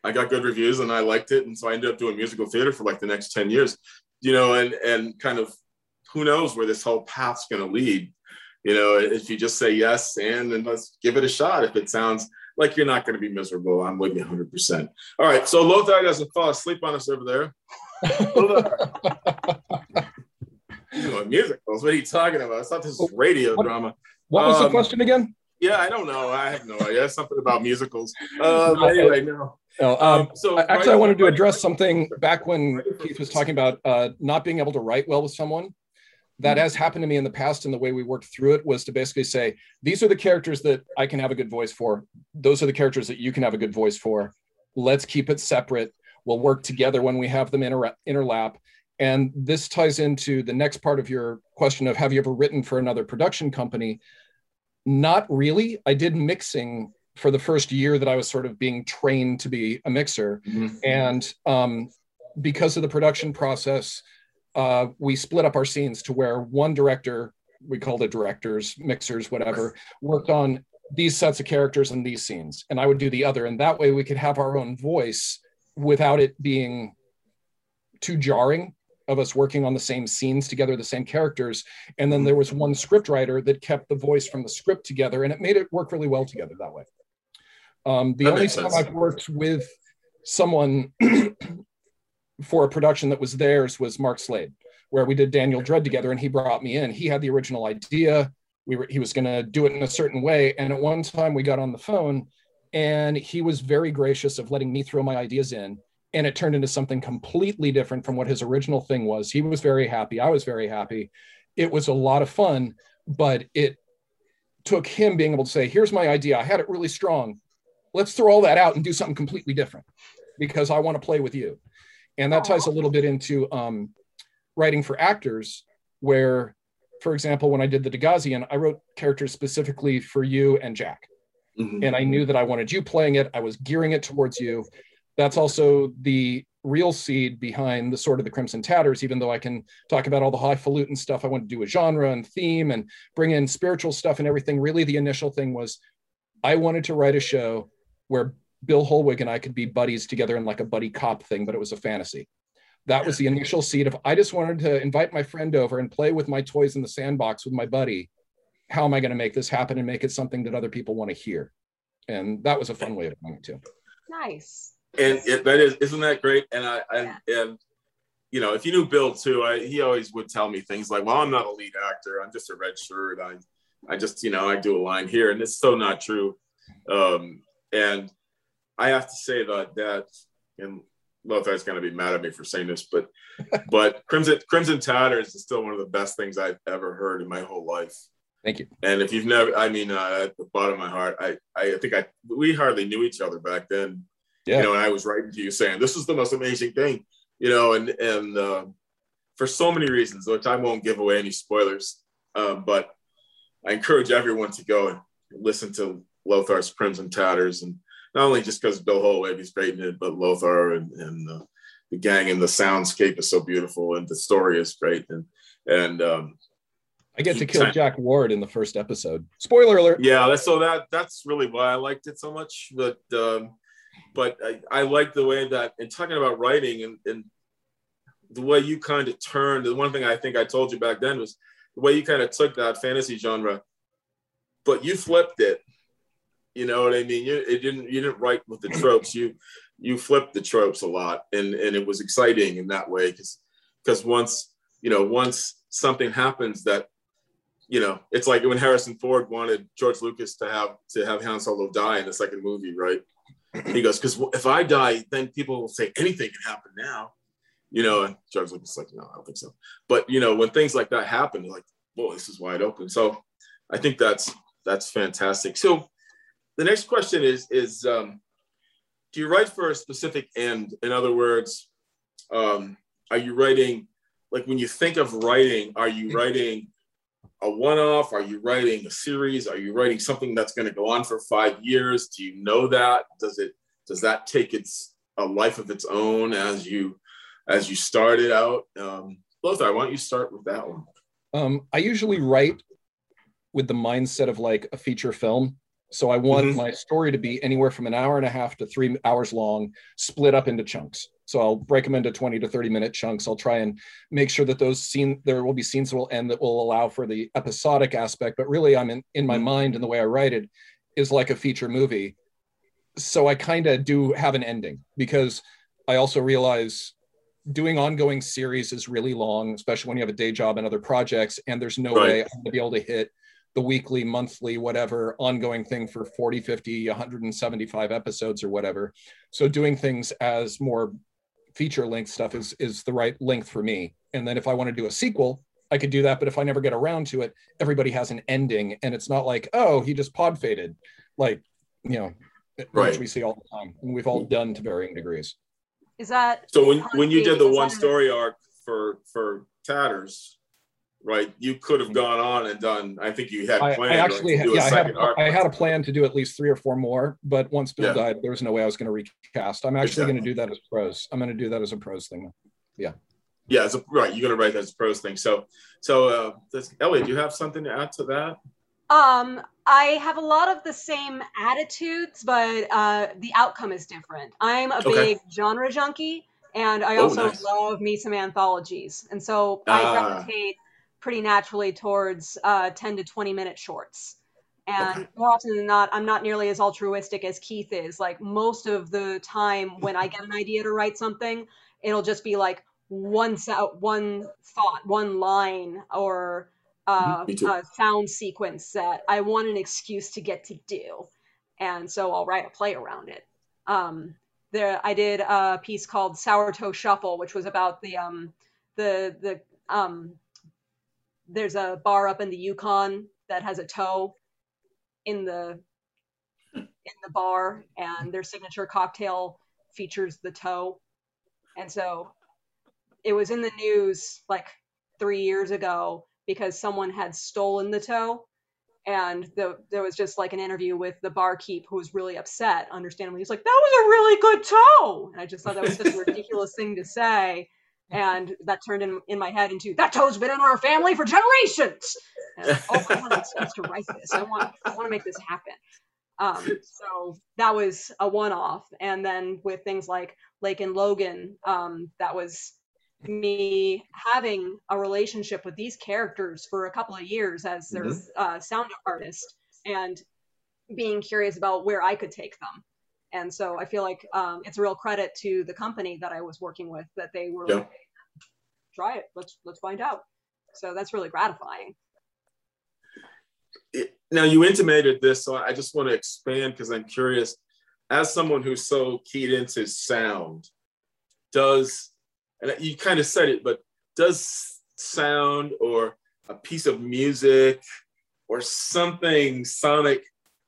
I got good reviews, and I liked it, and so I ended up doing musical theater for like the next ten years, you know, and and kind of who knows where this whole path's going to lead. You know, if you just say yes and then let's give it a shot. If it sounds like you're not going to be miserable, I'm with you 100%. All right, so Lothar doesn't fall asleep on us over there. He's doing musicals. What are you talking about? I thought this was radio What- drama. What was the Um, question again? Yeah, I don't know. I have no idea. Something about musicals. Uh, but anyway, no. Oh, um, Um, so actually, I wanted to address something back when Keith was talking about uh, not being able to write well with someone. That has happened to me in the past, and the way we worked through it was to basically say, these are the characters that I can have a good voice for. Those are the characters that you can have a good voice for. Let's keep it separate. We'll work together when we have them inter- interlap. And this ties into the next part of your question of have you ever written for another production company? Not really. I did mixing for the first year that I was sort of being trained to be a mixer. Mhm. And um, because of the production process, uh, we split up our scenes to where one director, we called it directors, mixers, whatever, worked on these sets of characters and these scenes. And I would do the other. And that way we could have our own voice without it being too jarring of us working on the same scenes together, the same characters. And then there was one script writer that kept the voice from the script together, and it made it work really well together that way. Um, the That only time. I've worked with someone for a production that was theirs was Mark Slade, where we did Daniel Dread together, and he brought me in. He had the original idea. We were he was going to do it in a certain way, and at one time we got on the phone, and he was very gracious of letting me throw my ideas in, and it turned into something completely different from what his original thing was. He was very happy. I was very happy. It was a lot of fun, but it took him being able to say, "Here's my idea. I had it really strong. Let's throw all that out and do something completely different because I want to play with you." And that ties a little bit into um, writing for actors, where, for example, when I did the Degazian, I wrote characters specifically for you and Jack Mhm. and I knew that I wanted you playing it. I was gearing it towards you. That's also the real seed behind the sort of the Crimson Tatters, even though I can talk about all the highfalutin stuff I want to do a genre and theme and bring in spiritual stuff and everything. Really, the initial thing was I wanted to write a show where Bill Holweg and I could be buddies together in like a buddy cop thing, but it was a fantasy. that was the initial seed of I just wanted to invite my friend over and play with my toys in the sandbox with my buddy. How am I going to make this happen and make it something that other people want to hear? And that was a fun way of doing it too. Nice. And it, that is, isn't that great? And I, I yeah. and you know, if you knew Bill too, I, he always would tell me things like, "Well, I'm not a lead actor. I'm just a red shirt. I, I just, you know, I do a line here," and it's so not true. Um, and I have to say that that, and Lothar's going to be mad at me for saying this, but but Crimson Crimson Tatters is still one of the best things I've ever heard in my whole life. Thank you. And if you've never, I mean, uh, at the bottom of my heart, I I think I we hardly knew each other back then. Yeah. You know, and I was writing to you saying this is the most amazing thing, you know, and and uh, for so many reasons, which I won't give away any spoilers, uh, but I encourage everyone to go and listen to Lothar's Crimson Tatters and not only just because Bill Holweg is great in it, but Lothar and, and uh, the gang and the soundscape is so beautiful and the story is great. And and um, I get to kill Jack Ward in the first episode. Spoiler alert. Yeah, so that that's really why I liked it so much. But um, but I, I like the way that in talking about writing and, and the way you kind of turned. The one thing I think I told you back then was the way you kind of took that fantasy genre, but you flipped it you know what I mean? You it didn't you didn't write with the tropes. You you flipped the tropes a lot, and and it was exciting in that way because because once you know once something happens that you know it's like when Harrison Ford wanted George Lucas to have to have Han Solo die in the second movie, right? He goes because if I die, then people will say anything can happen now, you know. And George Lucas like, no, I don't think so. But you know when things like that happen, like, well, this is wide open. So I think that's that's fantastic. So the next question is is um, do you write for a specific end? In other words, um, are you writing like when you think of writing, are you writing a one-off? Are you writing a series? Are you writing something that's going to go on for five years? Do you know that? Does it does that take its a life of its own as you as you started out? Um, Lothar, why don't you start with that one? Um, I usually write with the mindset of like a feature film. So I want mm-hmm. my story to be anywhere from an hour and a half to three hours long, split up into chunks. So I'll break them into 20 to 30 minute chunks. I'll try and make sure that those scene there will be scenes that will end that will allow for the episodic aspect. But really I'm in, in my mm-hmm. mind and the way I write it is like a feature movie. So I kind of do have an ending because I also realize doing ongoing series is really long, especially when you have a day job and other projects, and there's no right. way I'm gonna be able to hit the weekly, monthly, whatever ongoing thing for 40, 50, 175 episodes or whatever. So doing things as more feature length stuff is is the right length for me. And then if I want to do a sequel, I could do that. But if I never get around to it, everybody has an ending, and it's not like, oh, he just pod faded, like you know, right. which we see all the time, and we've all done to varying degrees. Is that so? When when you did the one story arc for for Tatters, right? You could have gone on and done. I think you had planned. I, I actually, yeah, I had, I had, a plan to do at least three or four more, but once Bill yeah. died, there was no way I was going to recast. I'm actually exactly. going to do that as prose. I'm going to do that as a prose thing. Yeah. Yeah, as a, right. You're going to write that as a prose thing. So, so uh, does, Elliot, do you have something to add to that? Um, I have a lot of the same attitudes, but uh, the outcome is different. I'm a okay. big genre junkie, and I oh, also oh, nice. love me some anthologies, and so I gravitate pretty naturally towards uh, 10 to 20 minute shorts. And more often than not, I'm not nearly as altruistic as Keith is. Like most of the time when I get an idea to write something, it'll just be like one one thought, one line, or uh, a sound sequence that I want an excuse to get to do, and so I'll write a play around it. Um, there, I did a piece called Sour Toe Shuffle, which was about the um, the the um, there's a bar up in the Yukon that has a toe in the in the bar and their signature cocktail features the toe. And so it was in the news like three years ago because someone had stolen the toe. And the, there was just like an interview with the barkeep who was really upset understandably. He's like that was a really good toe. And i just thought that was such a ridiculous thing to say and that turned in, in my head into that toad's been in our family for generations. And, oh, I want an to write this. I want I want to make this happen. Um, so that was a one-off, and then with things like Lake and Logan, um, that was me having a relationship with these characters for a couple of years as their Mhm. uh, sound artist and being curious about where I could take them. And so I feel like um, it's a real credit to the company that I was working with that they were Yeah. like, try it. Let's let's find out. So that's really gratifying. it- now you intimated this, so I just want to expand because I'm curious. As someone who's so keyed into sound, does and you kind of said it, but does sound or a piece of music or something sonic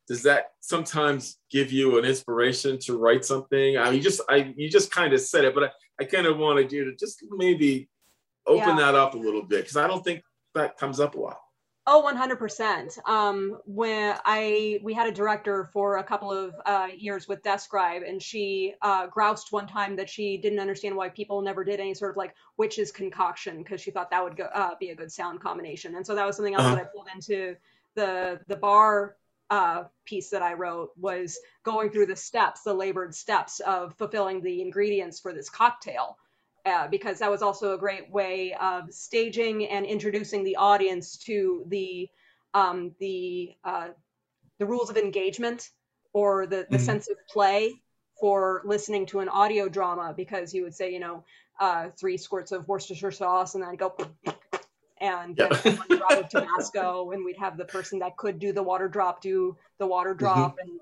does that sometimes give you an inspiration to write something? I mean, you just I you just kind of said it, but I, I kind of wanted you to just maybe open Yeah. that up a little bit because I don't think that comes up a lot. Oh, 100%. Um, when I we had a director for a couple of uh, years with Describe, and she uh, groused one time that she didn't understand why people never did any sort of like witches concoction because she thought that would go, uh, be a good sound combination. And so that was something else Uh-huh. that I pulled into the the bar uh, piece that I wrote was going through the steps, the labored steps of fulfilling the ingredients for this cocktail uh, because that was also a great way of staging and introducing the audience to the um, the uh, the rules of engagement or the, the Mhm. sense of play for listening to an audio drama because you would say you know uh, three squirts of Worcestershire sauce and then go and then Yeah. of Tabasco and we'd have the person that could do the water drop do the water drop and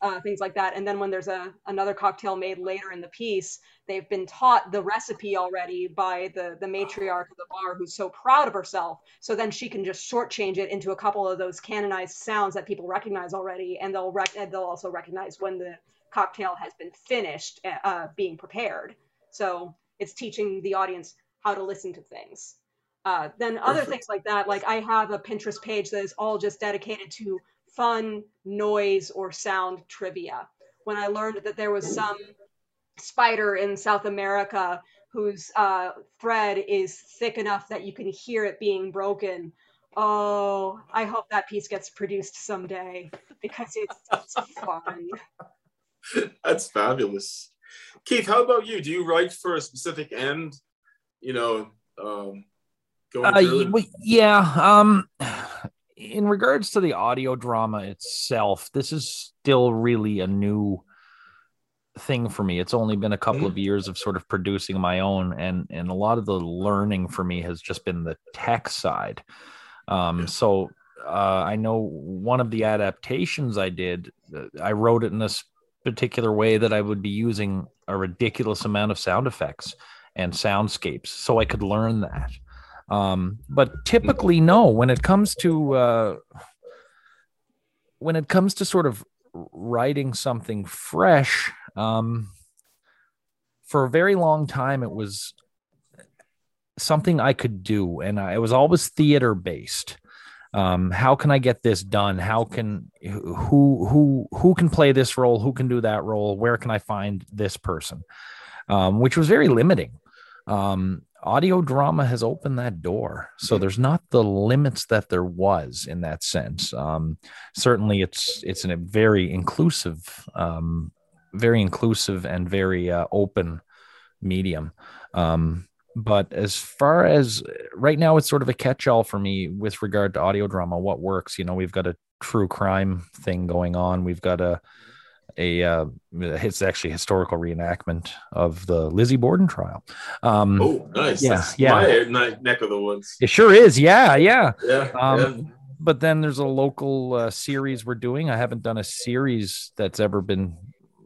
uh, things like that. And then when there's a another cocktail made later in the piece, they've been taught the recipe already by the the matriarch of the bar, who's so proud of herself. So then she can just shortchange it into a couple of those canonized sounds that people recognize already, and they'll rec- they'll also recognize when the cocktail has been finished uh, being prepared. So it's teaching the audience how to listen to things. Uh, then other Perfect. things like that, like I have a Pinterest page that is all just dedicated to fun noise or sound trivia. When I learned that there was some spider in South America whose uh, thread is thick enough that you can hear it being broken. Oh, I hope that piece gets produced someday because it's, it's fun. That's fabulous. Keith, how about you? Do you write for a specific end? You know, um, Uh, yeah. Um, in regards to the audio drama itself, this is still really a new thing for me. It's only been a couple of years of sort of producing my own, and and a lot of the learning for me has just been the tech side. Um, so uh, I know one of the adaptations I did, uh, I wrote it in this particular way that I would be using a ridiculous amount of sound effects and soundscapes, so I could learn that. Um, but typically, no. When it comes to uh, when it comes to sort of writing something fresh, um, for a very long time, it was something I could do, and I, it was always theater based. Um, how can I get this done? How can who who who can play this role? Who can do that role? Where can I find this person? Um, which was very limiting. Um, audio drama has opened that door, so there's not the limits that there was in that sense. Um, certainly, it's it's a very inclusive, um, very inclusive and very uh, open medium. Um, but as far as right now, it's sort of a catch-all for me with regard to audio drama. What works? You know, we've got a true crime thing going on. We've got a a uh, it's actually a historical reenactment of the Lizzie Borden trial. Um, oh, nice. yeah, That's yeah. my neck of the woods. It sure is. Yeah, yeah. Yeah. Um, yeah. But then there's a local uh, series we're doing. I haven't done a series that's ever been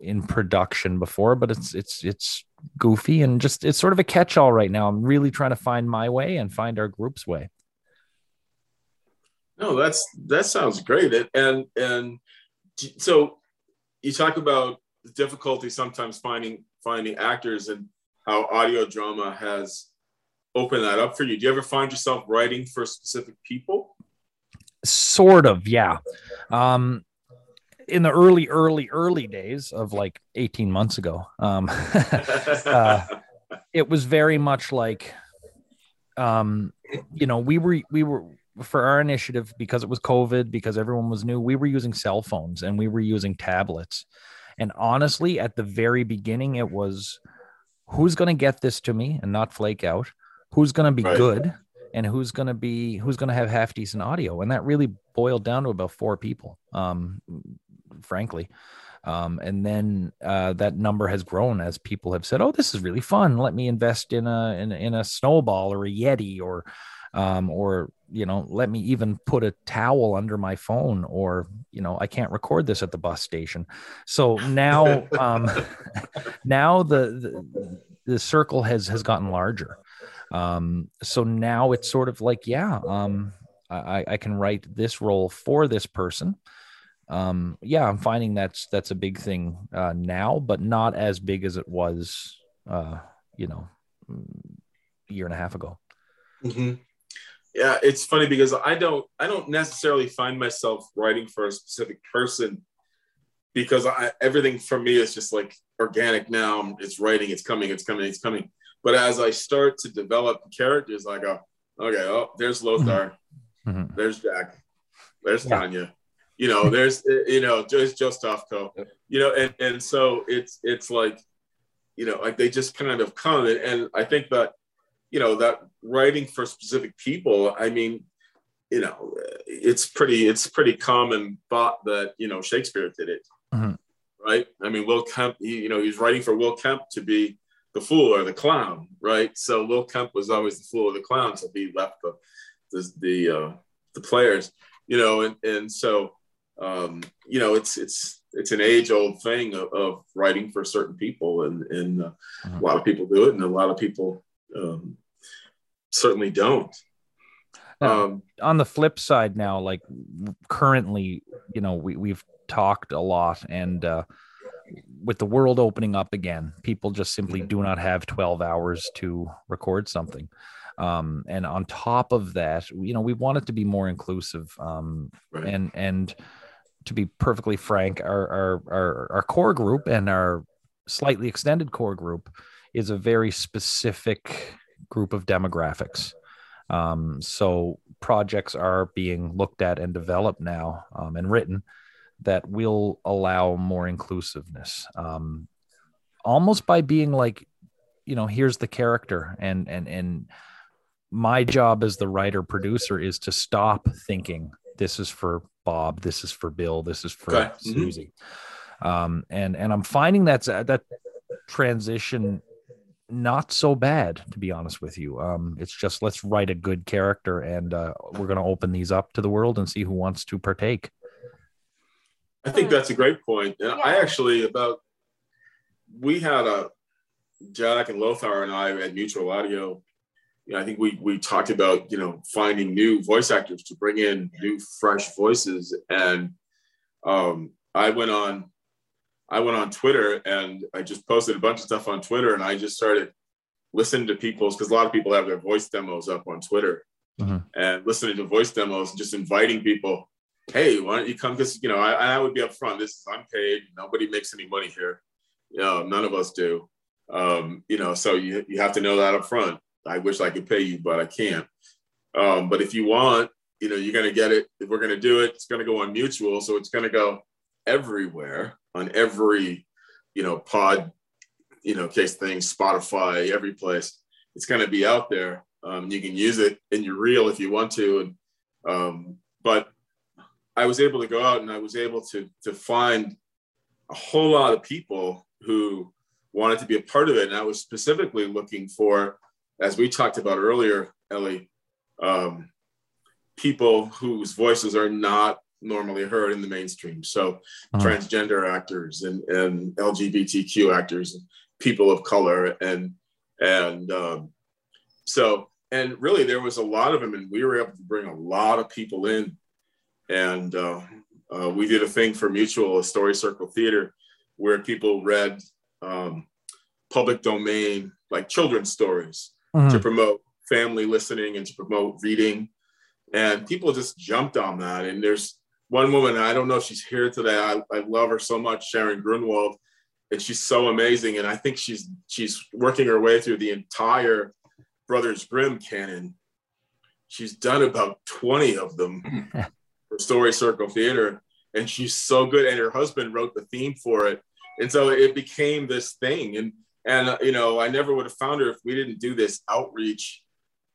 in production before, but it's it's it's goofy and just it's sort of a catch-all right now. I'm really trying to find my way and find our group's way. No, that's that sounds great. And and, and so you talk about the difficulty sometimes finding finding actors and how audio drama has opened that up for you. Do you ever find yourself writing for specific people? Sort of, yeah. Um, in the early, early, early days of like 18 months ago, um, uh, it was very much like, um, you know, we were we were for our initiative because it was COVID, because everyone was new. We were using cell phones and we were using tablets, and honestly, at the very beginning, it was who's going to get this to me and not flake out who's going to be Right. good and who's going to be who's going to have half decent audio and that really boiled down to about four people um frankly um and then uh that number has grown as people have said oh this is really fun let me invest in a in, a- in a snowball or a yeti or um or you know let me even put a towel under my phone or you know i can't record this at the bus station. So now um now the, the the circle has has gotten larger. Um so now it's sort of like yeah um i i can write this role for this person. Um yeah i'm finding that's that's a big thing uh now but not as big as it was uh you know a year and a half ago. Mhm. Yeah, it's funny because I don't I don't necessarily find myself writing for a specific person because I, everything for me is just like organic now. It's writing, it's coming, it's coming, it's coming. But as I start to develop characters, I go, okay, oh, there's Lothar, Mhm. there's Jack, there's Yeah. Tanya, you know, there's uh, you know, just Joe Stofko, you know, and and so it's it's like, you know, like they just kind of come, and, and I think that you know that writing for specific people i mean you know it's pretty it's pretty common thought that you know shakespeare did it Mhm. right i mean will kemp he, you know he's writing for will kemp to be the fool or the clown right so will kemp was always the fool or the clown so he left the the the, uh, the players you know and and so um you know it's it's it's an age old thing of, of writing for certain people and and uh, Mhm. a lot of people do it and a lot of people um, certainly don't. Now, Um, on the flip side now like currently you know we, we've talked a lot and uh with the world opening up again people just simply do not have 12 hours to record something um and on top of that you know we want it to be more inclusive um right. and and to be perfectly frank our our our, our core group and our slightly extended core group is a very specific group of demographics um, so projects are being looked at and developed now um, and written that will allow more inclusiveness um, almost by being like you know here's the character and and and my job as the writer producer is to stop thinking this is for bob this is for bill this is for Okay. Mhm. susie um, and and i'm finding that's that transition not so bad to be honest with you um it's just let's write a good character and uh, we're going to open these up to the world and see who wants to partake I think that's a great point. And I actually about we had a Jack and Lothar and I at Mutual Audio. You know, I think we we talked about you know finding new voice actors to bring in new fresh voices, and um, I went on I went on Twitter and I just posted a bunch of stuff on Twitter, and I just started listening to people's because a lot of people have their voice demos up on Twitter, Mhm. and listening to voice demos and just inviting people hey, why don't you come? Because you know, I, I would be upfront. This is unpaid. Nobody makes any money here. You know, none of us do. Um, you know, so you you have to know that up front. I wish I could pay you, but I can't. Um, but if you want, you know, you're gonna get it. If we're gonna do it, it's gonna go on mutual. So it's gonna go everywhere on every, you know, pod, you know, case thing, Spotify, every place. It's gonna be out there. Um, you can use it in your reel if you want to. And um, but I was able to go out and I was able to to find a whole lot of people who wanted to be a part of it. And I was specifically looking for, as we talked about earlier, Ellie, um, people whose voices are not normally heard in the mainstream. So Mhm. transgender actors and, and LGBTQ actors and people of color and and um, so and really there was a lot of them and we were able to bring a lot of people in and uh, uh, we did a thing for mutual a story circle theater where people read um, public domain like children's stories to promote family listening and to promote reading and people just jumped on that and there's one woman i don't know if she's here today i, I love her so much sharon grunwald and she's so amazing and i think she's she's working her way through the entire brothers grimm canon she's done about 20 of them for story circle theater and she's so good and her husband wrote the theme for it and so it became this thing and And uh, you know, I never would have found her if we didn't do this outreach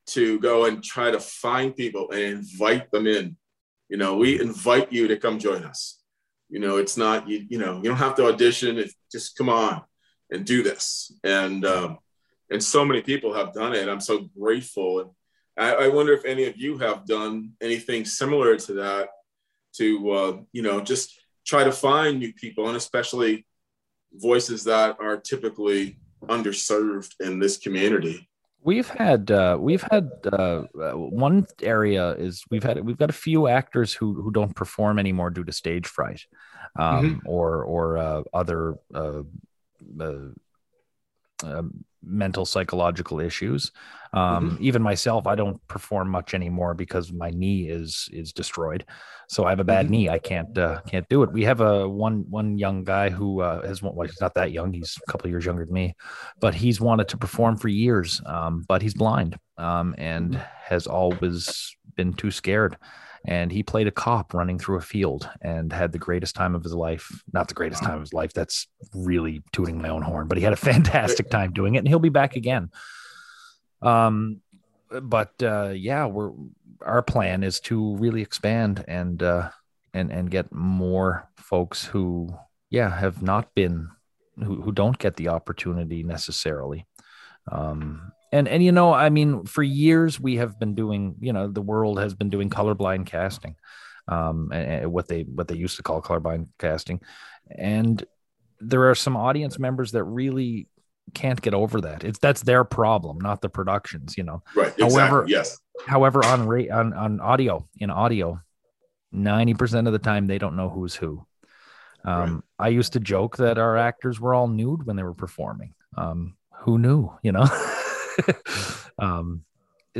to go and try to find people and invite them in. You know, we invite you to come join us. You know, it's not you. You know, you don't have to audition. Just come on and do this. And um, and so many people have done it. I'm so grateful. And I, I wonder if any of you have done anything similar to that. To uh, you know, just try to find new people, and especially voices that are typically underserved in this community. We've had uh, we've had uh, one area is we've had we've got a few actors who who don't perform anymore due to stage fright, um, mm-hmm. or or uh, other uh, mental psychological issues um, mm-hmm. even myself i don't perform much anymore because my knee is is destroyed so i have a bad mm-hmm. knee i can't uh, can't do it we have a one one young guy who uh, has well he's not that young he's a couple years younger than me but he's wanted to perform for years um, but he's blind um, and mm-hmm. has always been too scared and he played a cop running through a field and had the greatest time of his life. Not the greatest time of his life. That's really tooting my own horn, but he had a fantastic time doing it, and he'll be back again. Um, but uh, yeah, we're our plan is to really expand and uh, and and get more folks who yeah have not been who who don't get the opportunity necessarily. Um, and and you know i mean for years we have been doing you know the world has been doing colorblind casting um and, and what they what they used to call colorblind casting. And there are some audience members that really can't get over that. It's that's their problem not the productions you know. Right exactly. however yes. however on rate on on audio in audio 90% of the time they don't know who's who. Um right. i used to joke that our actors were all nude when they were performing. Um who knew you know um,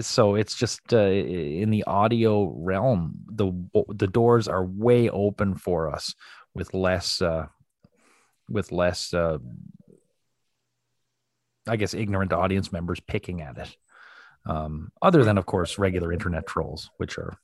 so it's just uh, in the audio realm, the the doors are way open for us with less uh, with less uh, I guess ignorant audience members picking at it. Um, other than of course regular internet trolls, which are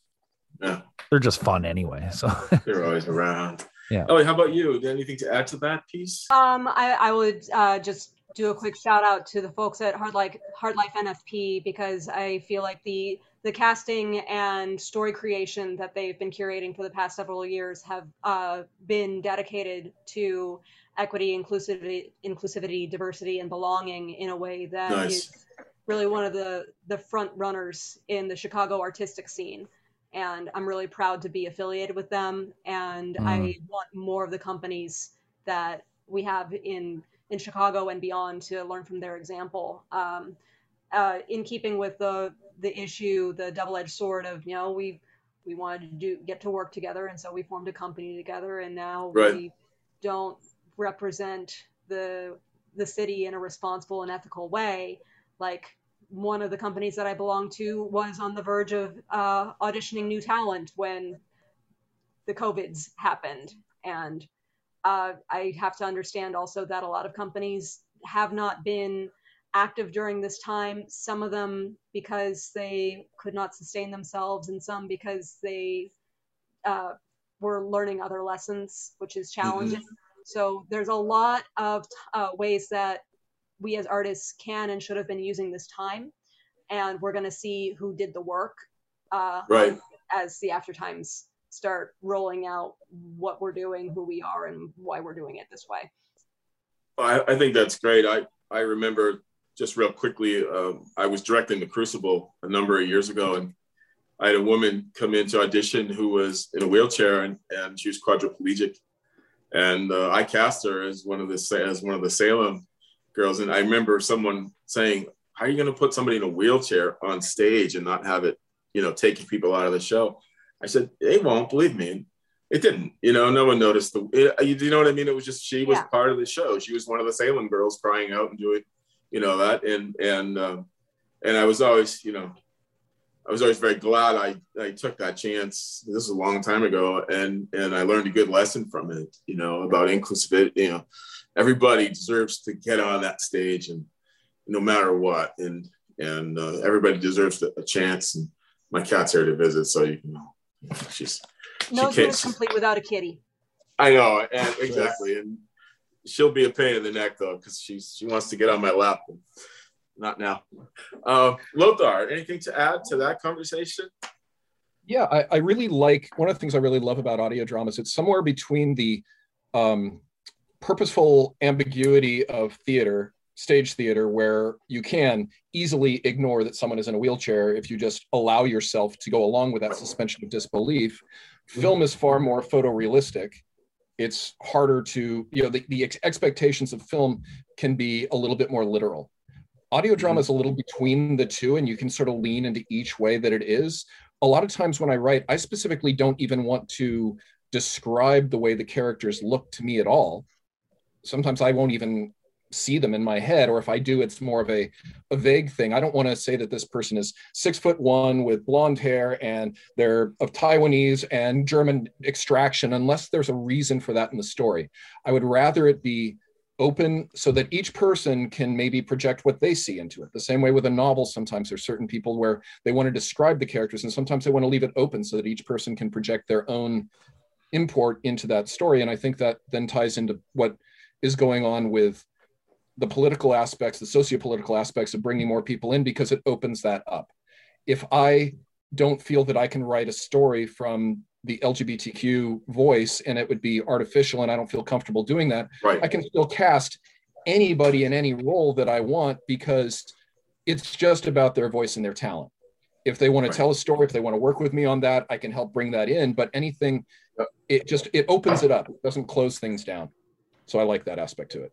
yeah. they're just fun anyway. So they're always around. Yeah. Oh, how about you? Anything to add to that piece? Um, I, I would uh, just do a quick shout out to the folks at HartLife, Hard Life NFP because I feel like the the casting and story creation that they've been curating for the past several years have uh, been dedicated to equity, inclusivity, inclusivity, diversity, and belonging in a way that nice. is really one of the the front runners in the Chicago artistic scene. And I'm really proud to be affiliated with them. And mm. I want more of the companies that we have in in Chicago and beyond to learn from their example. Um, uh, in keeping with the the issue, the double edged sword of you know we we wanted to do get to work together, and so we formed a company together, and now right. we don't represent the the city in a responsible and ethical way. Like one of the companies that I belong to was on the verge of uh, auditioning new talent when the COVIDs happened, and uh, I have to understand also that a lot of companies have not been active during this time. Some of them because they could not sustain themselves, and some because they uh, were learning other lessons, which is challenging. Mm-hmm. So there's a lot of uh, ways that we as artists can and should have been using this time, and we're going to see who did the work uh, right. as the after times start rolling out what we're doing, who we are, and why we're doing it this way. I, I think that's great. I, I remember just real quickly, uh, I was directing The Crucible a number of years ago, and I had a woman come in to audition who was in a wheelchair and, and she was quadriplegic. And uh, I cast her as one of the as one of the Salem girls. And I remember someone saying, "How are you going to put somebody in a wheelchair on stage and not have it, you know, taking people out of the show?" I said, they won't believe me. It didn't, you know, no one noticed the, it, you know what I mean? It was just, she was yeah. part of the show. She was one of the Salem girls crying out and doing, you know, that. And, and, um, and I was always, you know, I was always very glad I, I took that chance. This is a long time ago, and and I learned a good lesson from it. You know about inclusivity. You know, everybody deserves to get on that stage, and no matter what, and and uh, everybody deserves a chance. And my cat's here to visit, so you can She's no she is complete without a kitty. I know, and exactly, and she'll be a pain in the neck though, because she's she wants to get on my lap. Not now. Uh, Lothar, anything to add to that conversation? Yeah, I, I, really like one of the things I really love about audio dramas. It's somewhere between the um, purposeful ambiguity of theater, stage theater, where you can easily ignore that someone is in a wheelchair if you just allow yourself to go along with that suspension of disbelief. Mm-hmm. Film is far more photorealistic. It's harder to, you know, the, the ex- expectations of film can be a little bit more literal. Audio mm-hmm. drama is a little between the two, and you can sort of lean into each way that it is a lot of times when I write, I specifically don't even want to describe the way the characters look to me at all. Sometimes I won't even see them in my head, or if I do, it's more of a, a vague thing. I don't want to say that this person is six foot one with blonde hair and they're of Taiwanese and German extraction, unless there's a reason for that in the story. I would rather it be open so that each person can maybe project what they see into it. The same way with a novel, sometimes there's certain people where they want to describe the characters, and sometimes they want to leave it open so that each person can project their own import into that story. And I think that then ties into what is going on with the political aspects, the socio-political aspects of bringing more people in because it opens that up. If I don't feel that I can write a story from the LGBTQ voice and it would be artificial and I don't feel comfortable doing that, right. I can still cast anybody in any role that I want because it's just about their voice and their talent. If they want to tell a story, if they want to work with me on that, I can help bring that in. But anything, it just it opens it up. It doesn't close things down. So I like that aspect to it.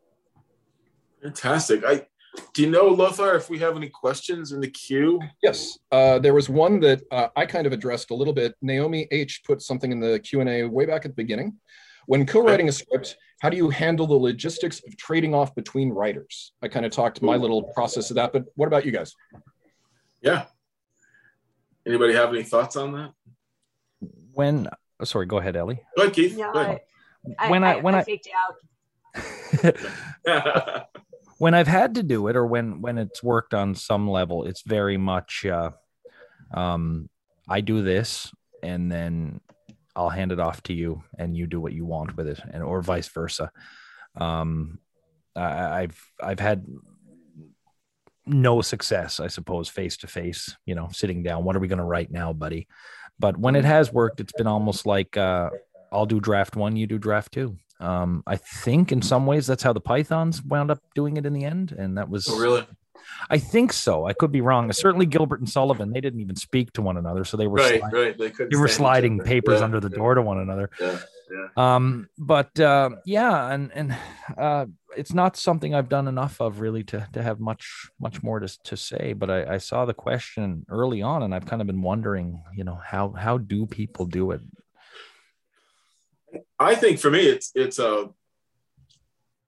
Fantastic. I do you know, Lothar, if we have any questions in the queue? Yes, uh, there was one that uh, I kind of addressed a little bit. Naomi H put something in the Q and A way back at the beginning. When co-writing a script, how do you handle the logistics of trading off between writers? I kind of talked my little process of that, but what about you guys? Yeah. Anybody have any thoughts on that? When, oh, sorry, go ahead, Ellie. Go ahead, Keith. No, go ahead. I, when I, I when I, I faked out. when I've had to do it or when when it's worked on some level, it's very much uh, um, I do this and then I'll hand it off to you and you do what you want with it, and or vice versa. Um, I, I've I've had no success, I suppose, face to face. You know, sitting down. What are we going to write now, buddy? But when it has worked, it's been almost like uh, I'll do draft one, you do draft two. Um, I think in some ways that's how the Pythons wound up doing it in the end, and that was oh, really. I think so. I could be wrong. Certainly, Gilbert and Sullivan they didn't even speak to one another, so they were right, sliding, right. They, they were sliding papers yeah, under the yeah. door to one another. Yeah, yeah. Um, but uh, yeah, and and uh, it's not something I've done enough of really to to have much much more to to say. But I, I saw the question early on, and I've kind of been wondering, you know, how how do people do it? I think for me, it's it's a. Uh,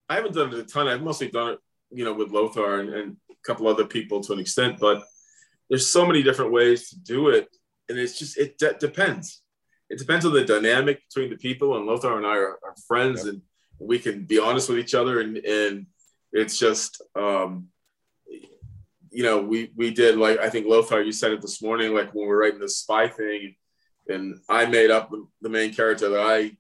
I haven't done it a ton. I've mostly done it, you know, with Lothar and, and a couple other people to an extent. But there's so many different ways to do it, and it's just it de- depends. It depends on the dynamic between the people. And Lothar and I are, are friends, yep. and we can be honest with each other. And and it's just, um, you know, we we did like I think Lothar, you said it this morning, like when we were writing the spy thing, and I made up the main character that I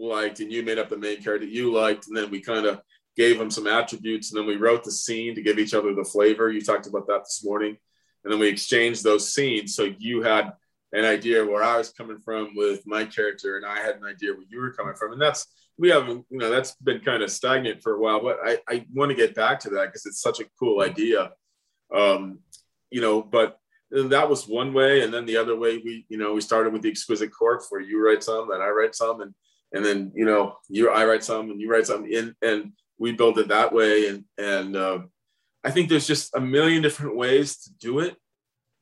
liked and you made up the main character you liked and then we kind of gave them some attributes and then we wrote the scene to give each other the flavor. You talked about that this morning. And then we exchanged those scenes so you had an idea where i was coming from with my character and i had an idea where you were coming from. And that's we haven't you know that's been kind of stagnant for a while but i, I want to get back to that because it's such a cool idea. Um, you know but that was one way and then the other way we you know we started with the exquisite corpse where you write some and i write some and and then you know you I write some and you write some. In and we build it that way. And and uh, I think there's just a million different ways to do it.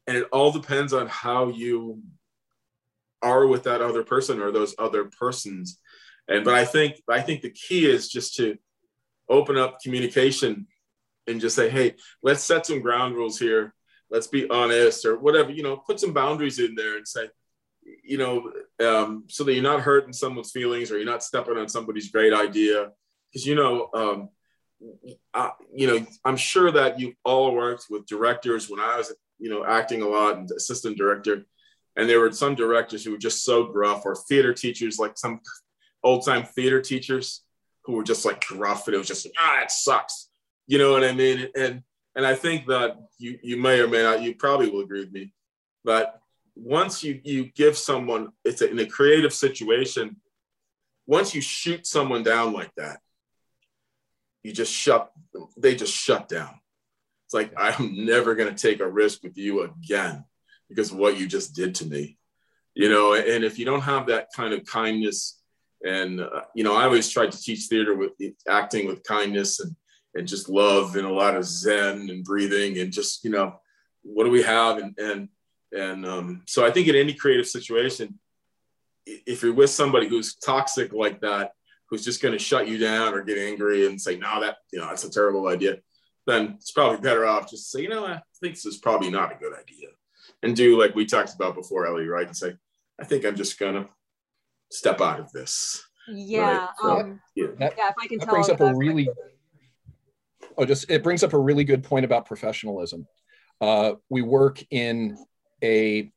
And it all depends on how you are with that other person or those other persons. And but I think I think the key is just to open up communication and just say hey let's set some ground rules here. Let's be honest or whatever you know put some boundaries in there and say you know, um, so that you're not hurting someone's feelings or you're not stepping on somebody's great idea. Because, you know, um, I, you know, I'm sure that you all worked with directors when I was, you know, acting a lot and assistant director. And there were some directors who were just so gruff or theater teachers, like some old time theater teachers who were just like gruff and it was just like, ah, it sucks. You know what I mean? And and I think that you you may or may not, you probably will agree with me, but once you you give someone it's a, in a creative situation, once you shoot someone down like that, you just shut they just shut down. It's like I'm never going to take a risk with you again because of what you just did to me. You know, and if you don't have that kind of kindness and uh, you know, I always tried to teach theater with acting with kindness and and just love and a lot of zen and breathing and just you know what do we have and and and um, so I think in any creative situation, if you're with somebody who's toxic like that, who's just going to shut you down or get angry and say, "No, that you know that's a terrible idea," then it's probably better off just say, "You know, I think this is probably not a good idea," and do like we talked about before, Ellie, right? And say, "I think I'm just gonna step out of this." Yeah. Right? So, um, yeah. That, yeah. If I can that tell brings up a really oh, just it brings up a really good point about professionalism. Uh, we work in a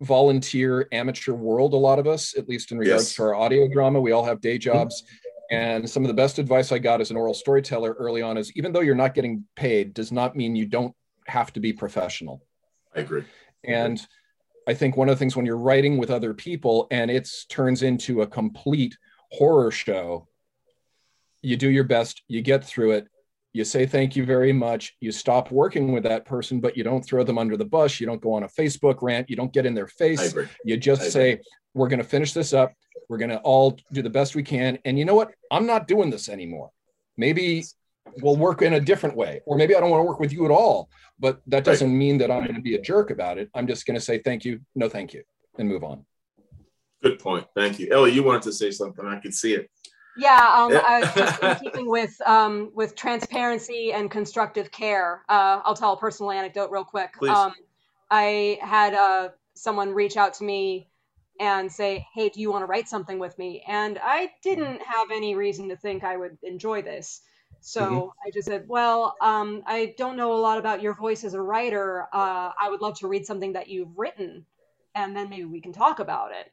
volunteer amateur world, a lot of us, at least in regards yes. to our audio drama. We all have day mm-hmm. jobs. And some of the best advice I got as an oral storyteller early on is even though you're not getting paid, does not mean you don't have to be professional. I agree. And I think one of the things when you're writing with other people and it turns into a complete horror show, you do your best, you get through it, you say thank you very much. You stop working with that person but you don't throw them under the bus. You don't go on a facebook rant. You don't get in their face. You just say we're going to finish this up. We're going to all do the best we can. And you know what? I'm not doing this anymore. Maybe we'll work in a different way or maybe i don't want to work with you at all but that doesn't right. mean that i'm going to be a jerk about it. I'm just going to say thank you no thank you and move on. Good point. Thank you. Ellie you wanted to say something. I could see it yeah, um, uh, just in keeping with um, with transparency and constructive care, uh, I'll tell a personal anecdote real quick. Please. Um, I had uh, someone reach out to me and say, "Hey, do you want to write something with me?" And I didn't have any reason to think I would enjoy this, so mm-hmm. I just said, "Well, um, I don't know a lot about your voice as a writer. Uh, I would love to read something that you've written, and then maybe we can talk about it."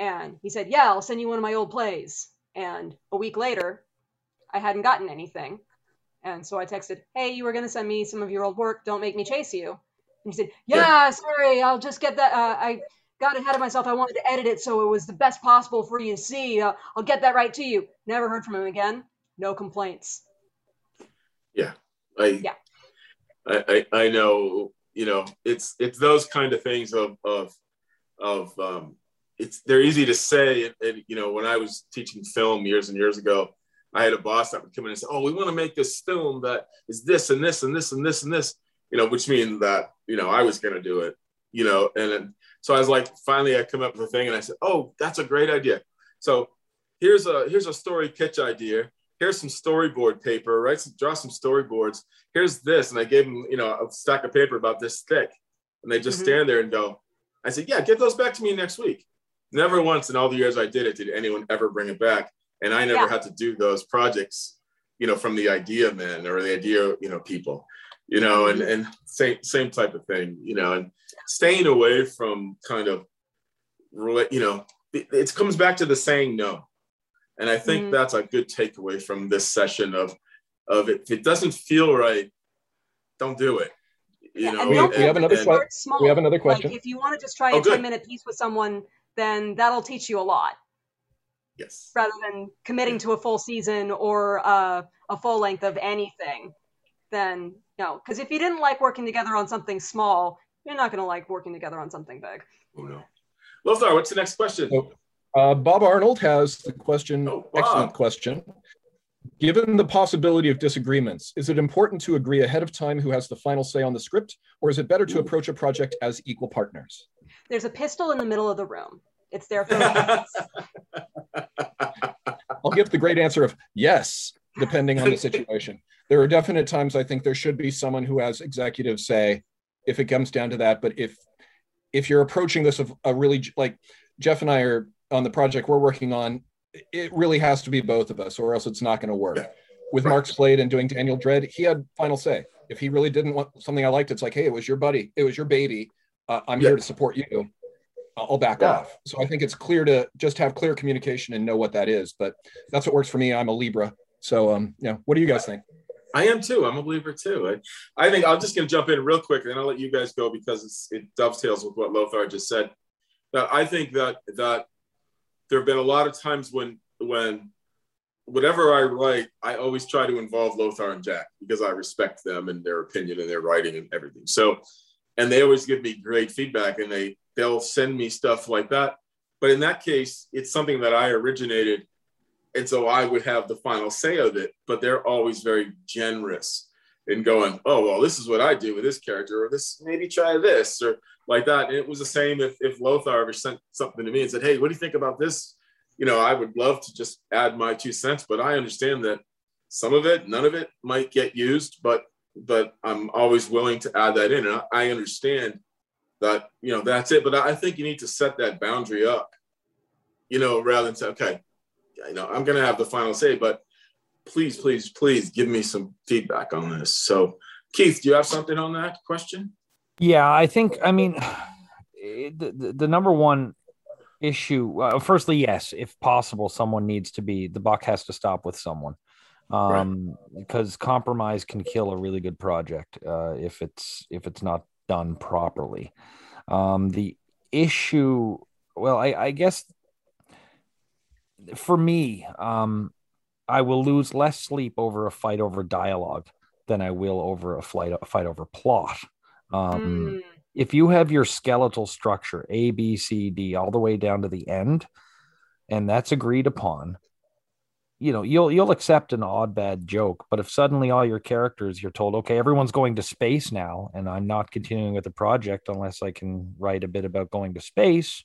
And he said, "Yeah, I'll send you one of my old plays." And a week later, I hadn't gotten anything. And so I texted, Hey, you were going to send me some of your old work. Don't make me chase you. And he said, Yeah, sorry. I'll just get that. Uh, I got ahead of myself. I wanted to edit it so it was the best possible for you to see. Uh, I'll get that right to you. Never heard from him again. No complaints. Yeah. I, yeah. I, I, I know, you know, it's, it's those kind of things of, of, of, um, it's they're easy to say. And, and, you know, when I was teaching film years and years ago, I had a boss that would come in and say, "Oh, we want to make this film that is this and this and this and this and this," you know, which means that you know I was going to do it, you know, and then, so I was like, finally, I come up with a thing, and I said, "Oh, that's a great idea." So here's a here's a story pitch idea. Here's some storyboard paper, right? So draw some storyboards. Here's this, and I gave them, you know, a stack of paper about this thick, and they just mm-hmm. stand there and go. I said, "Yeah, get those back to me next week." Never once in all the years I did it did anyone ever bring it back. And I never yeah. had to do those projects, you know, from the idea men or the idea, you know, people, you know, and, and same, same type of thing, you know, and staying away from kind of, you know, it, it comes back to the saying no. And I think mm-hmm. that's a good takeaway from this session of, of if it doesn't feel right, don't do it. You yeah, know, we, we, have another question. We have another question. Like if you want to just try a oh, 10 minute piece with someone, then that'll teach you a lot. Yes. Rather than committing to a full season or uh, a full length of anything, then you know, because if you didn't like working together on something small, you're not going to like working together on something big. Oh no. Lothar, what's the next question? So, uh, Bob Arnold has the question. Oh, excellent question. Given the possibility of disagreements, is it important to agree ahead of time who has the final say on the script, or is it better to approach a project as equal partners? There's a pistol in the middle of the room. It's there for I'll give the great answer of yes, depending on the situation. There are definite times I think there should be someone who has executive say if it comes down to that. But if if you're approaching this of a really like Jeff and I are on the project we're working on, it really has to be both of us, or else it's not going to work. Yeah. With right. Mark Slade and doing Daniel Dread, he had final say. If he really didn't want something I liked, it's like, hey, it was your buddy, it was your baby uh, I'm yeah. here to support you. I'll back yeah. off. So I think it's clear to just have clear communication and know what that is. But that's what works for me. I'm a Libra. So um, yeah, what do you guys think? I am too. I'm a believer too. I, I think I'm just going to jump in real quick, and then I'll let you guys go because it dovetails with what Lothar just said. That I think that that there have been a lot of times when when whatever I write, I always try to involve Lothar and Jack because I respect them and their opinion and their writing and everything. So, and they always give me great feedback, and they they'll send me stuff like that. But in that case, it's something that I originated and so I would have the final say of it. But they're always very generous in going, oh well, this is what I do with this character, or this maybe try this, or like that. And it was the same if if Lothar ever sent something to me and said, hey, what do you think about this? You know, I would love to just add my two cents, but I understand that some of it, none of it might get used, but but I'm always willing to add that in. And I understand that, you know, that's it. But I think you need to set that boundary up, you know, rather than say, okay, you know, I'm going to have the final say, but please, please, please give me some feedback on this. So, Keith, do you have something on that question? Yeah, I think, I mean, the, the, number one issue, uh, firstly, yes, if possible, someone needs to be, the buck has to stop with someone. Um, right. because compromise can kill a really good project uh, if it's if it's not done properly. Um, the issue, well, I, I guess for me, um, I will lose less sleep over a fight over dialogue than I will over a fight a fight over plot. Um, mm. If you have your skeletal structure A, B, C, D all the way down to the end, and that's agreed upon, you know you'll you'll accept an odd bad joke. But if suddenly all your characters you're told, okay, everyone's going to space now, and I'm not continuing with the project unless I can write a bit about going to space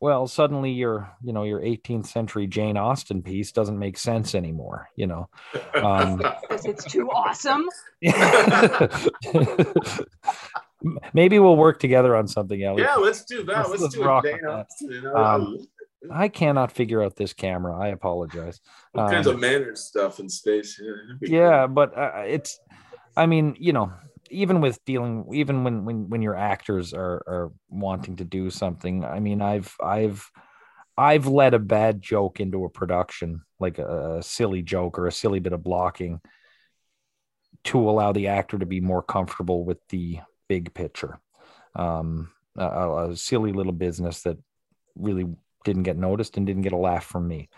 well suddenly your you know your 18th century jane austen piece doesn't make sense anymore you know? Um, because it's too awesome. Maybe we'll work together on something else. Yeah let's do that. Let's, let's do it jane austen, um, i cannot figure out this camera. I apologize. All um, kinds of manners stuff in space yeah, yeah but uh, it's i mean you know even with dealing even when when when your actors are are wanting to do something i mean i've i've i've led a bad joke into a production like a, a silly joke or a silly bit of blocking to allow the actor to be more comfortable with the big picture. Um a, a silly little business that really didn't get noticed and didn't get a laugh from me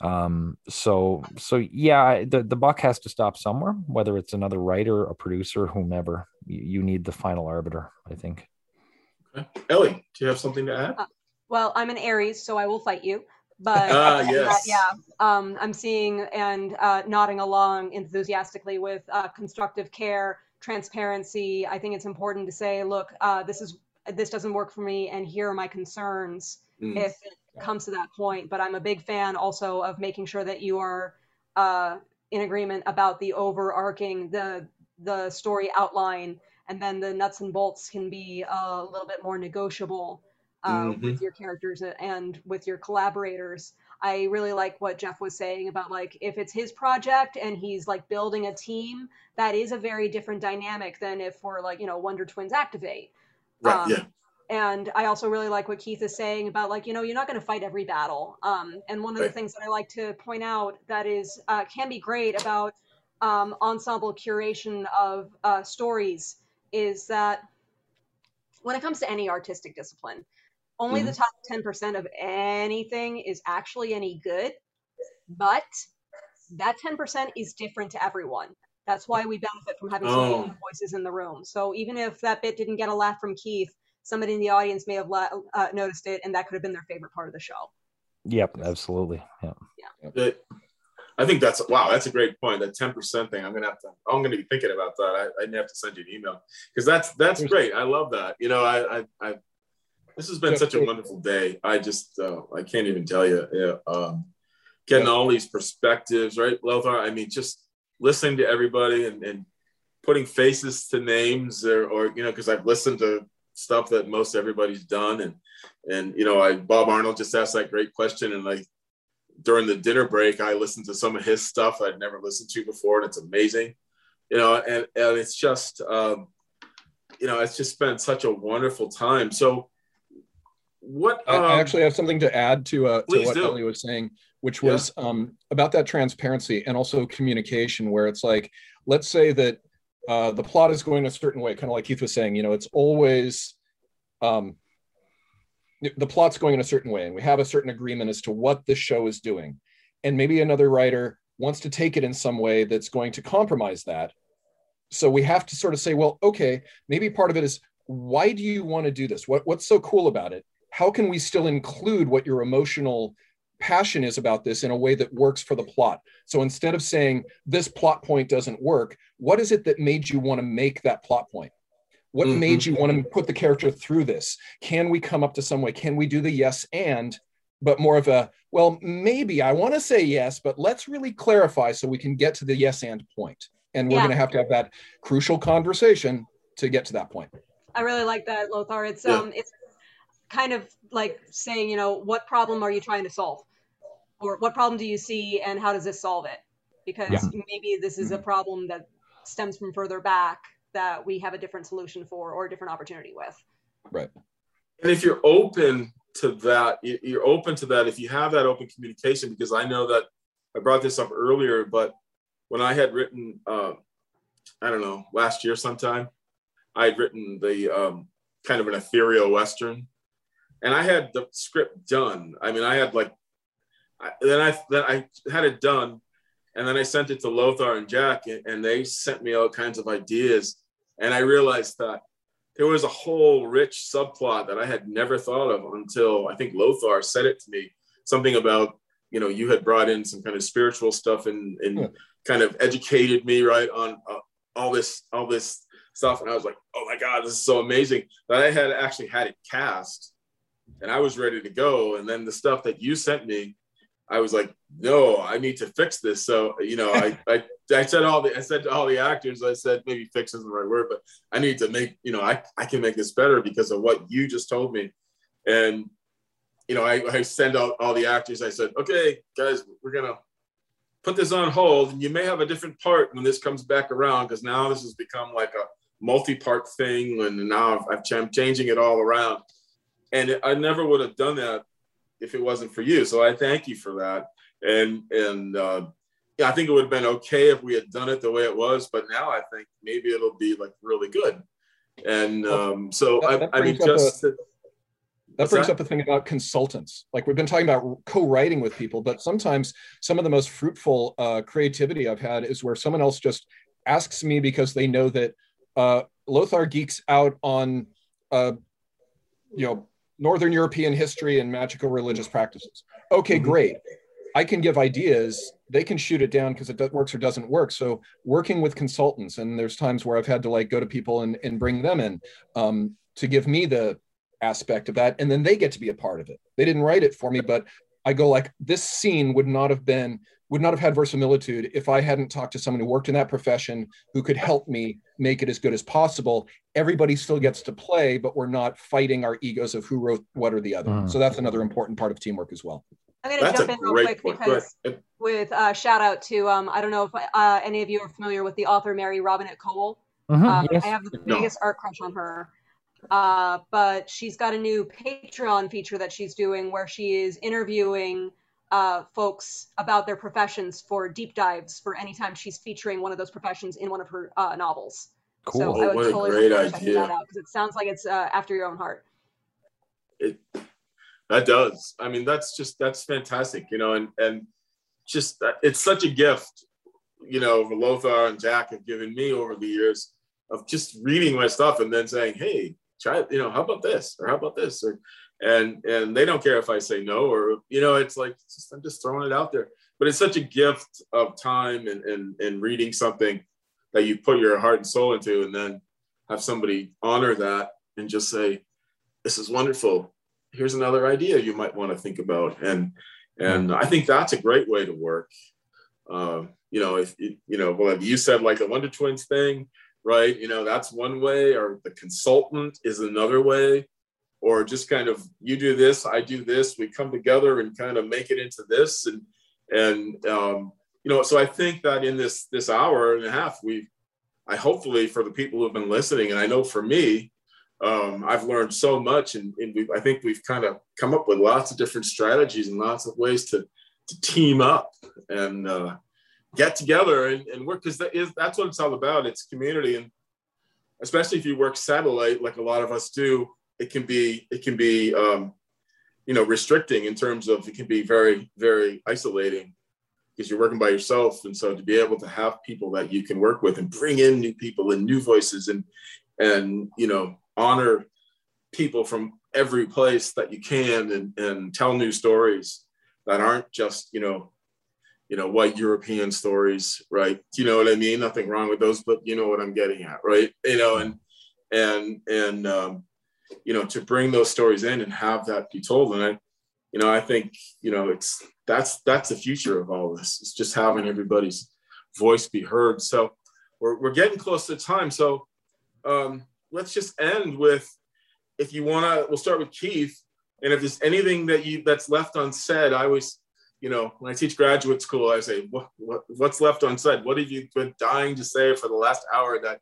um, so so yeah, the the buck has to stop somewhere, whether it's another writer, a producer, whomever. You, you need the final arbiter, I think. Okay. Ellie, do you have something to add? Uh, well, I'm an Aries, so I will fight you. But uh, yes. yeah, um, I'm seeing and uh, nodding along enthusiastically with uh, constructive care, transparency. I think it's important to say, look, uh, this is this doesn't work for me, and here are my concerns. Mm. If it comes to that point. But I'm a big fan also of making sure that you are uh, in agreement about the overarching the the story outline, and then the nuts and bolts can be a little bit more negotiable uh, mm-hmm. with your characters and with your collaborators. I really like what Jeff was saying about like if it's his project and he's like building a team, that is a very different dynamic than if we're like you know Wonder Twins activate. Right. Um, yeah and i also really like what keith is saying about like you know you're not going to fight every battle um, and one of right. the things that i like to point out that is uh, can be great about um, ensemble curation of uh, stories is that when it comes to any artistic discipline only mm-hmm. the top 10% of anything is actually any good but that 10% is different to everyone that's why we benefit from having so many oh. voices in the room so even if that bit didn't get a laugh from keith somebody in the audience may have uh, noticed it, and that could have been their favorite part of the show. Yep, absolutely. Yeah. Yeah. I think that's wow. That's a great point. That ten percent thing. I'm gonna have to. I'm gonna be thinking about that. I, I have to send you an email because that's that's great. I love that. You know, I I, I this has been such a wonderful day. I just uh, I can't even tell you. Yeah, um, getting all these perspectives, right, Lothar? I mean, just listening to everybody and, and putting faces to names, or, or you know, because I've listened to stuff that most everybody's done. And and you know, I Bob Arnold just asked that great question, and like during the dinner break, I listened to some of his stuff I'd never listened to before, and it's amazing. You know, and and it's just um, you know, it's just been such a wonderful time. So what I- um, I actually have something to add to uh, to what do. Ellie was saying, which was um, about that transparency and also communication, where it's like, let's say that uh, the plot is going a certain way, kind of like Keith was saying. You know, it's always um, the plot's going in a certain way, and we have a certain agreement as to what the show is doing, and maybe another writer wants to take it in some way that's going to compromise that. So we have to sort of say, well, okay, maybe part of it is why do you want to do this? What what's so cool about it? How can we still include what your emotional passion is about this in a way that works for the plot? So instead of saying this plot point doesn't work, what is it that made you want to make that plot point? What Mhm. made you want to put the character through this? Can we come up to some way? Can we do the yes and, but more of a, well, maybe I want to say yes, but let's really clarify so we can get to the yes and point. And we're Yeah. going to have to have that crucial conversation to get to that point. I really like that, Lothar. It's Yeah. um, it's kind of like saying, you know, what problem are you trying to solve, or what problem do you see, and how does this solve it? Because Yeah. maybe this is a problem that stems from further back that we have a different solution for or a different opportunity with. Right. and if you're open to that you- you're open to that if you have that open communication because i know that i brought this up earlier but when i had written uh, i don't know last year sometime i had written the um, kind of an ethereal western and i had the script done i mean i had like I, then i then i had it done and then i sent it to lothar and jack and, and they sent me all kinds of ideas and i realized that there was a whole rich subplot that I had never thought of until I think Lothar said it to me. Something about you know you had brought in some kind of spiritual stuff and and Yeah. kind of educated me right on uh, all this all this stuff, and I was like, oh my god, this is so amazing. That I had actually had it cast, and I was ready to go, and then the stuff that you sent me. I was like, no, I need to fix this. So, you know, I, I, I said all the, I said to all the actors, I said, maybe fix isn't the right word, but I need to make, you know, I, I can make this better because of what you just told me. And, you know, I, I send out all the actors. I said, okay, guys, we're going to put this on hold and you may have a different part when this comes back around. Cause now this has become like a multi-part thing. And now I've, I'm changing it all around. And I never would have done that if it wasn't for you. So I thank you for that. And, and, uh, yeah, I think it would have been okay if we had done it the way it was, but now I think maybe it'll be like really good. And um, so That- that I, I mean, just That brings that? up a thing about consultants. Like we've been talking about co-writing with people, but sometimes some of the most fruitful uh, creativity I've had is where someone else just asks me because they know that uh, Lothar geeks out on, uh, you know, Northern European history and magical religious practices. Okay, Mhm. great. I can give ideas. They can shoot it down because it works or doesn't work. So working with consultants, and there's times where I've had to like go to people and, and bring them in um, to give me the aspect of that and then they get to be a part of it they didn't write it for me but i go like this scene would not have been would not have had verisimilitude if i hadn't talked to someone who worked in that profession who could help me make it as good as possible everybody still gets to play but we're not fighting our egos of who wrote what or the other Mhm. so that's another important part of teamwork as well I'm going to jump in real quick point. Because ahead. with uh, shout out to um, I don't know if uh, any of you are familiar with the author Mary Robinette Kowal. Mhm, Uh, yes. I have the No. biggest art crush on her. Uh, but she's got a new Patreon feature that she's doing where she is interviewing uh, folks about their professions for deep dives for anytime she's featuring one of those professions in one of her uh, novels. Cool. So Oh, I would what a totally great recommend checking idea. that out because it sounds like it's uh, after your own heart. it that does i mean that's just that's fantastic you know and and just it's such a gift you know lothar and jack have given me over the years of just reading my stuff and then saying hey try you know how about this or how about this or and and they don't care if i say no or you know it's like it's just, i'm just throwing it out there. But it's such a gift of time and and, and reading something that you put your heart and soul into and then have somebody honor that and just say this is wonderful. Here's another idea you might want to think about. And and i think that's a great way to work. Um, you know if you know well you said like the wonder twins thing right? You know that's one way or the consultant is another way or just kind of you do this i do this we come together and kind of make it into this and and um, you know so i think that in this this hour and a half we i hopefully for the people who've been listening and i know for me um, I've learned so much, and, and I think we've kind of come up with lots of different strategies and lots of ways to to team up and uh, get together and, and work because that is that's what it's all about. It's community, and especially if you work satellite like a lot of us do, it can be it can be um, you know restricting in terms of it can be very very isolating because you're working by yourself. And so to be able to have people that you can work with and bring in new people and new voices and and you know honor people from every place that you can and, and tell new stories that aren't just you know you know white european stories right? You know what i mean? Nothing wrong with those but you know what i'm getting at right? You know and and and um, you know to bring those stories in and have that be told. And i you know i think you know it's that's that's the future of all this it's just having everybody's voice be heard. So we're, we're getting close to time. So um, let's just end with if you want to we'll start with keith. And if there's anything that you that's left unsaid i always you know when i teach graduate school i say what, what what's left unsaid what have you been dying to say for the last hour that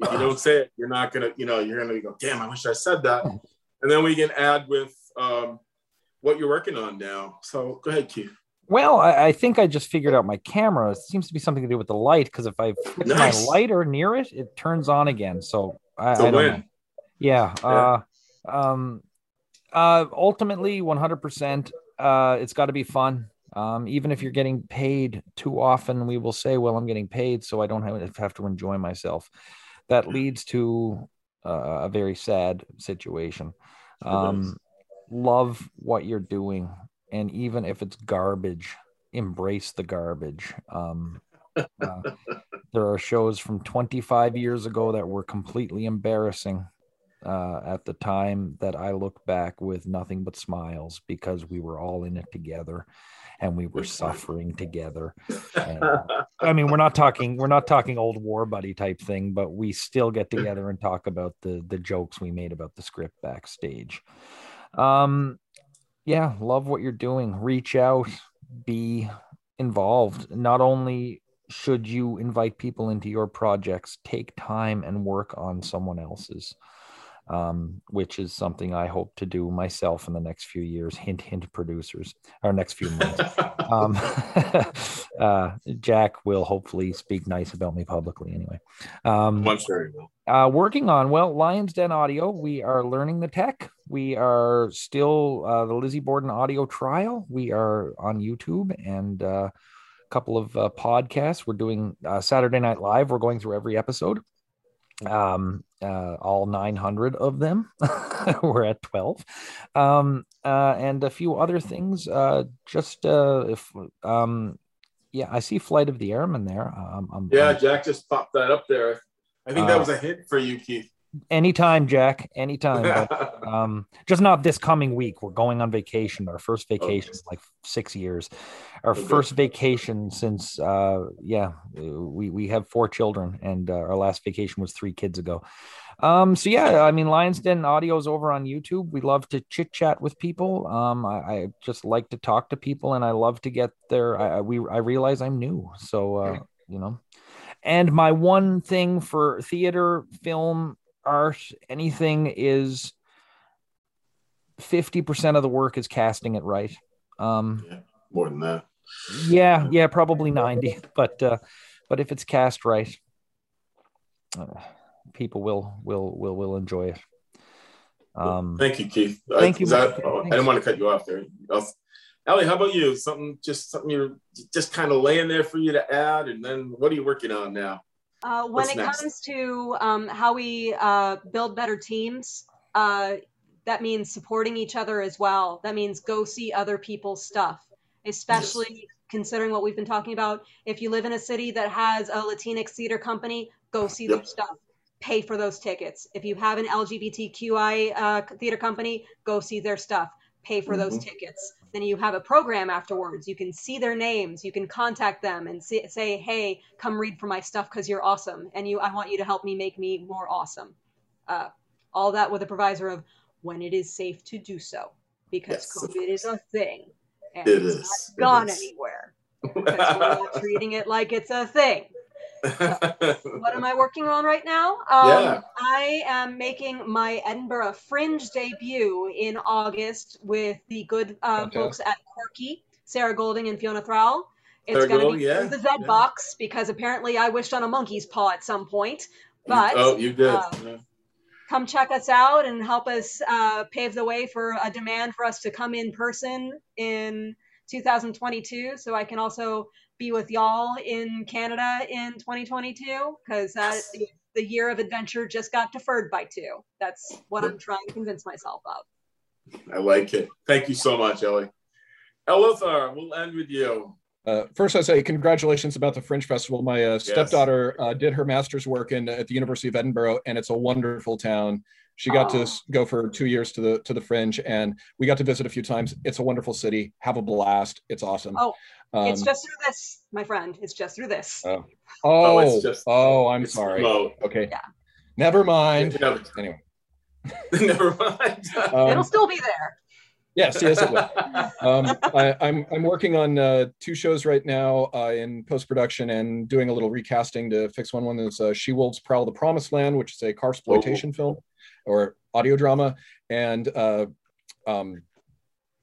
if you don't say it you're not gonna you know you're gonna go damn i wish i said that and then we can add with um, what you're working on now so go ahead keith well, I, I, think I just figured out my camera. It seems to be something to do with the light because if I fix nice. my lighter near it, it turns on again. So I, I don't know. Yeah. yeah. Uh, um, uh, ultimately, 100%. Uh, it's got to be fun. Um, even if you're getting paid too often, we will say, "Well, I'm getting paid, so I don't have, have to enjoy myself." That leads to uh, a very sad situation. Um, love what you're doing, and even if it's garbage, embrace the garbage. Um, uh, there are shows from 25 years ago that were completely embarrassing uh, at the time that I look back with nothing but smiles because we were all in it together and we were suffering together. And, I mean, we're not talking we're not talking old war buddy type thing, but we still get together and talk about the the jokes we made about the script backstage. Um, yeah, love what you're doing. Reach out, be involved. Not only should you invite people into your projects, take time and work on someone else's um, which is something I hope to do myself in the next few years. Hint, hint, producers, our next few months. um, uh, Jack will hopefully speak nice about me publicly anyway. Um, I'm sure he will. Uh, working on, well, Lions Den Audio, we are learning the tech. We are still uh, the Lizzie Borden audio trial. We are on YouTube and uh, a couple of uh, podcasts. We're doing uh, Saturday Night Live. We're going through every episode um uh, all 900 of them we're at 12 um uh and a few other things uh just uh if um yeah i see flight of the airman there. Um, I'm, yeah jack just popped that up there. I think that uh, was a hit for you keith anytime jack anytime but, um just not this coming week. We're going on vacation our first vacation okay. like six years. Our okay. first vacation since uh yeah we we have four children and uh, our last vacation was three kids ago. Um so yeah i mean lions den audio is over on youtube. We love to chit chat with people. Um I, I, just like to talk to people and i love to get there i we i realize i'm new. So uh you know. And my one thing for theater film art, anything is 50% of the work is casting it right. Um, yeah, more than that. Yeah, yeah, probably 90, but uh, but if it's cast right, uh, people will will will will enjoy it. Um, thank you, Keith. Thank I, you. That, oh, I didn't want to cut you off there. Ellie, how about you? Something just something you're just kind of laying there for you to add, and then what are you working on now? Uh, when What's it next? comes to um, how we uh, build better teams, uh, that means supporting each other as well. That means go see other people's stuff, especially yes. considering what we've been talking about. If you live in a city that has a Latinx theater company, go see yep. their stuff. Pay for those tickets. If you have an LGBTQI uh, theater company, go see their stuff. Pay for mm-hmm. those tickets then you have a program afterwards. You can see their names. You can contact them and see, say, "Hey, come read for my stuff because you're awesome, and you I want you to help me make me more awesome." Uh, all that with a provisor of when it is safe to do so, because yes. COVID is a thing and it it's is. not gone anywhere. because we're not treating it like it's a thing. What am I working on right now? Um, Yeah. I am making my Edinburgh Fringe debut in August with the good uh, Fantastic. folks at Quirky, Sarah Golding and Fiona Thraille. It's going to be yeah, the Z yeah. box because apparently I wished on a monkey's paw at some point. But oh, you did. uh, come check us out and help us uh, pave the way for a demand for us to come in person in 2022 so I can also be with y'all in Canada in 2022 because uh, the, the year of adventure just got deferred by two. That's what I'm trying to convince myself of. I like it. Thank you so much, Ellie. Elithar, we'll end with you. Uh, first, I say congratulations about the Fringe Festival. My uh, stepdaughter uh, did her master's work in at the University of Edinburgh, and it's a wonderful town. She got to Oh. s- go for two years to the to the Fringe, and we got to visit a few times. It's a wonderful city. Have a blast. It's awesome. Oh, it's Um, just through this, my friend. It's just through this. Oh, Oh, oh, it's just- oh, I'm It's sorry. remote. Okay, Yeah. never mind. Never, Anyway, never mind. um, It'll still be there. Yes, yes, it will. um, I, I'm I'm working on uh, two shows right now uh, in post production and doing a little recasting to fix one. One is uh, She Wolves Prowl the Promised Land, which is a car exploitation film or audio drama, and uh, um,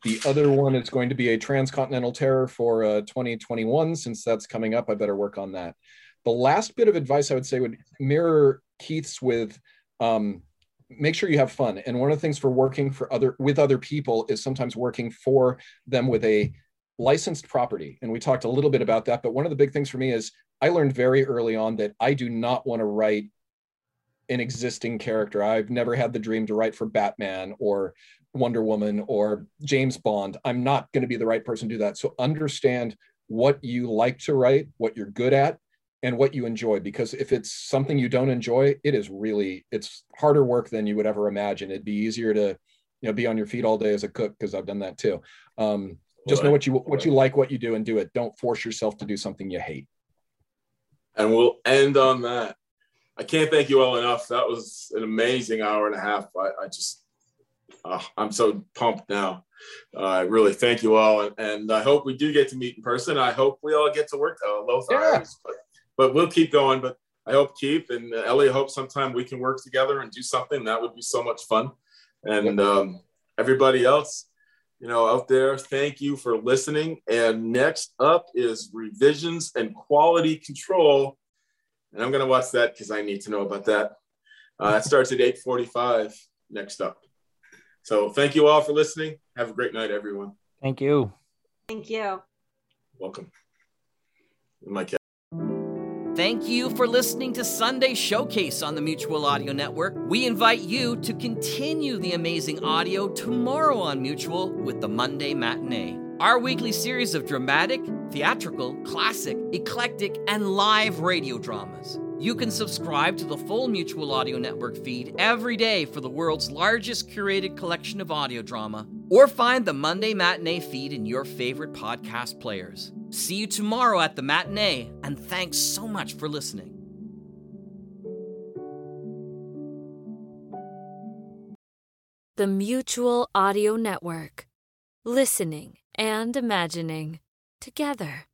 the other one is going to be a transcontinental terror for uh, 2021. Since that's coming up, I better work on that. The last bit of advice I would say would mirror Keith's with. Um, make sure you have fun and one of the things for working for other with other people is sometimes working for them with a licensed property and we talked a little bit about that but one of the big things for me is i learned very early on that i do not want to write an existing character. I've never had the dream to write for batman or wonder woman or james bond. I'm not going to be the right person to do that. So understand what you like to write what you're good at and what you enjoy because if it's something you don't enjoy it is really it's harder work than you would ever imagine. It'd be easier to you know be on your feet all day as a cook because i've done that too. Um, just know what you what you like what you do and do it. Don't force yourself to do something you hate. And we'll end on that. I can't thank you all enough. That was an amazing hour and a half. I, I just, uh, I'm so pumped now. Uh, I really thank you all, and, and I hope we do get to meet in person. I hope we all get to work uh, Lothar, Yeah. but, but we'll keep going. But I hope Keith and uh, Ellie I hope sometime we can work together and do something. That would be so much fun. And um, everybody else, you know, out there, thank you for listening. And next up is revisions and quality control. And I'm going to watch that because I need to know about that. Uh, it starts at 8:45 next up. So thank you all for listening. Have a great night, everyone. Thank you. Thank you. Welcome. My cat. Thank you for listening to Sunday Showcase on the Mutual Audio Network. We invite you to continue the amazing audio tomorrow on Mutual with the Monday Matinee. Our weekly series of dramatic, theatrical, classic, eclectic, and live radio dramas. You can subscribe to the full Mutual Audio Network feed every day for the world's largest curated collection of audio drama, or find the Monday Matinee feed in your favorite podcast players. See you tomorrow at the matinee, and thanks so much for listening. The Mutual Audio Network. Listening and imagining together.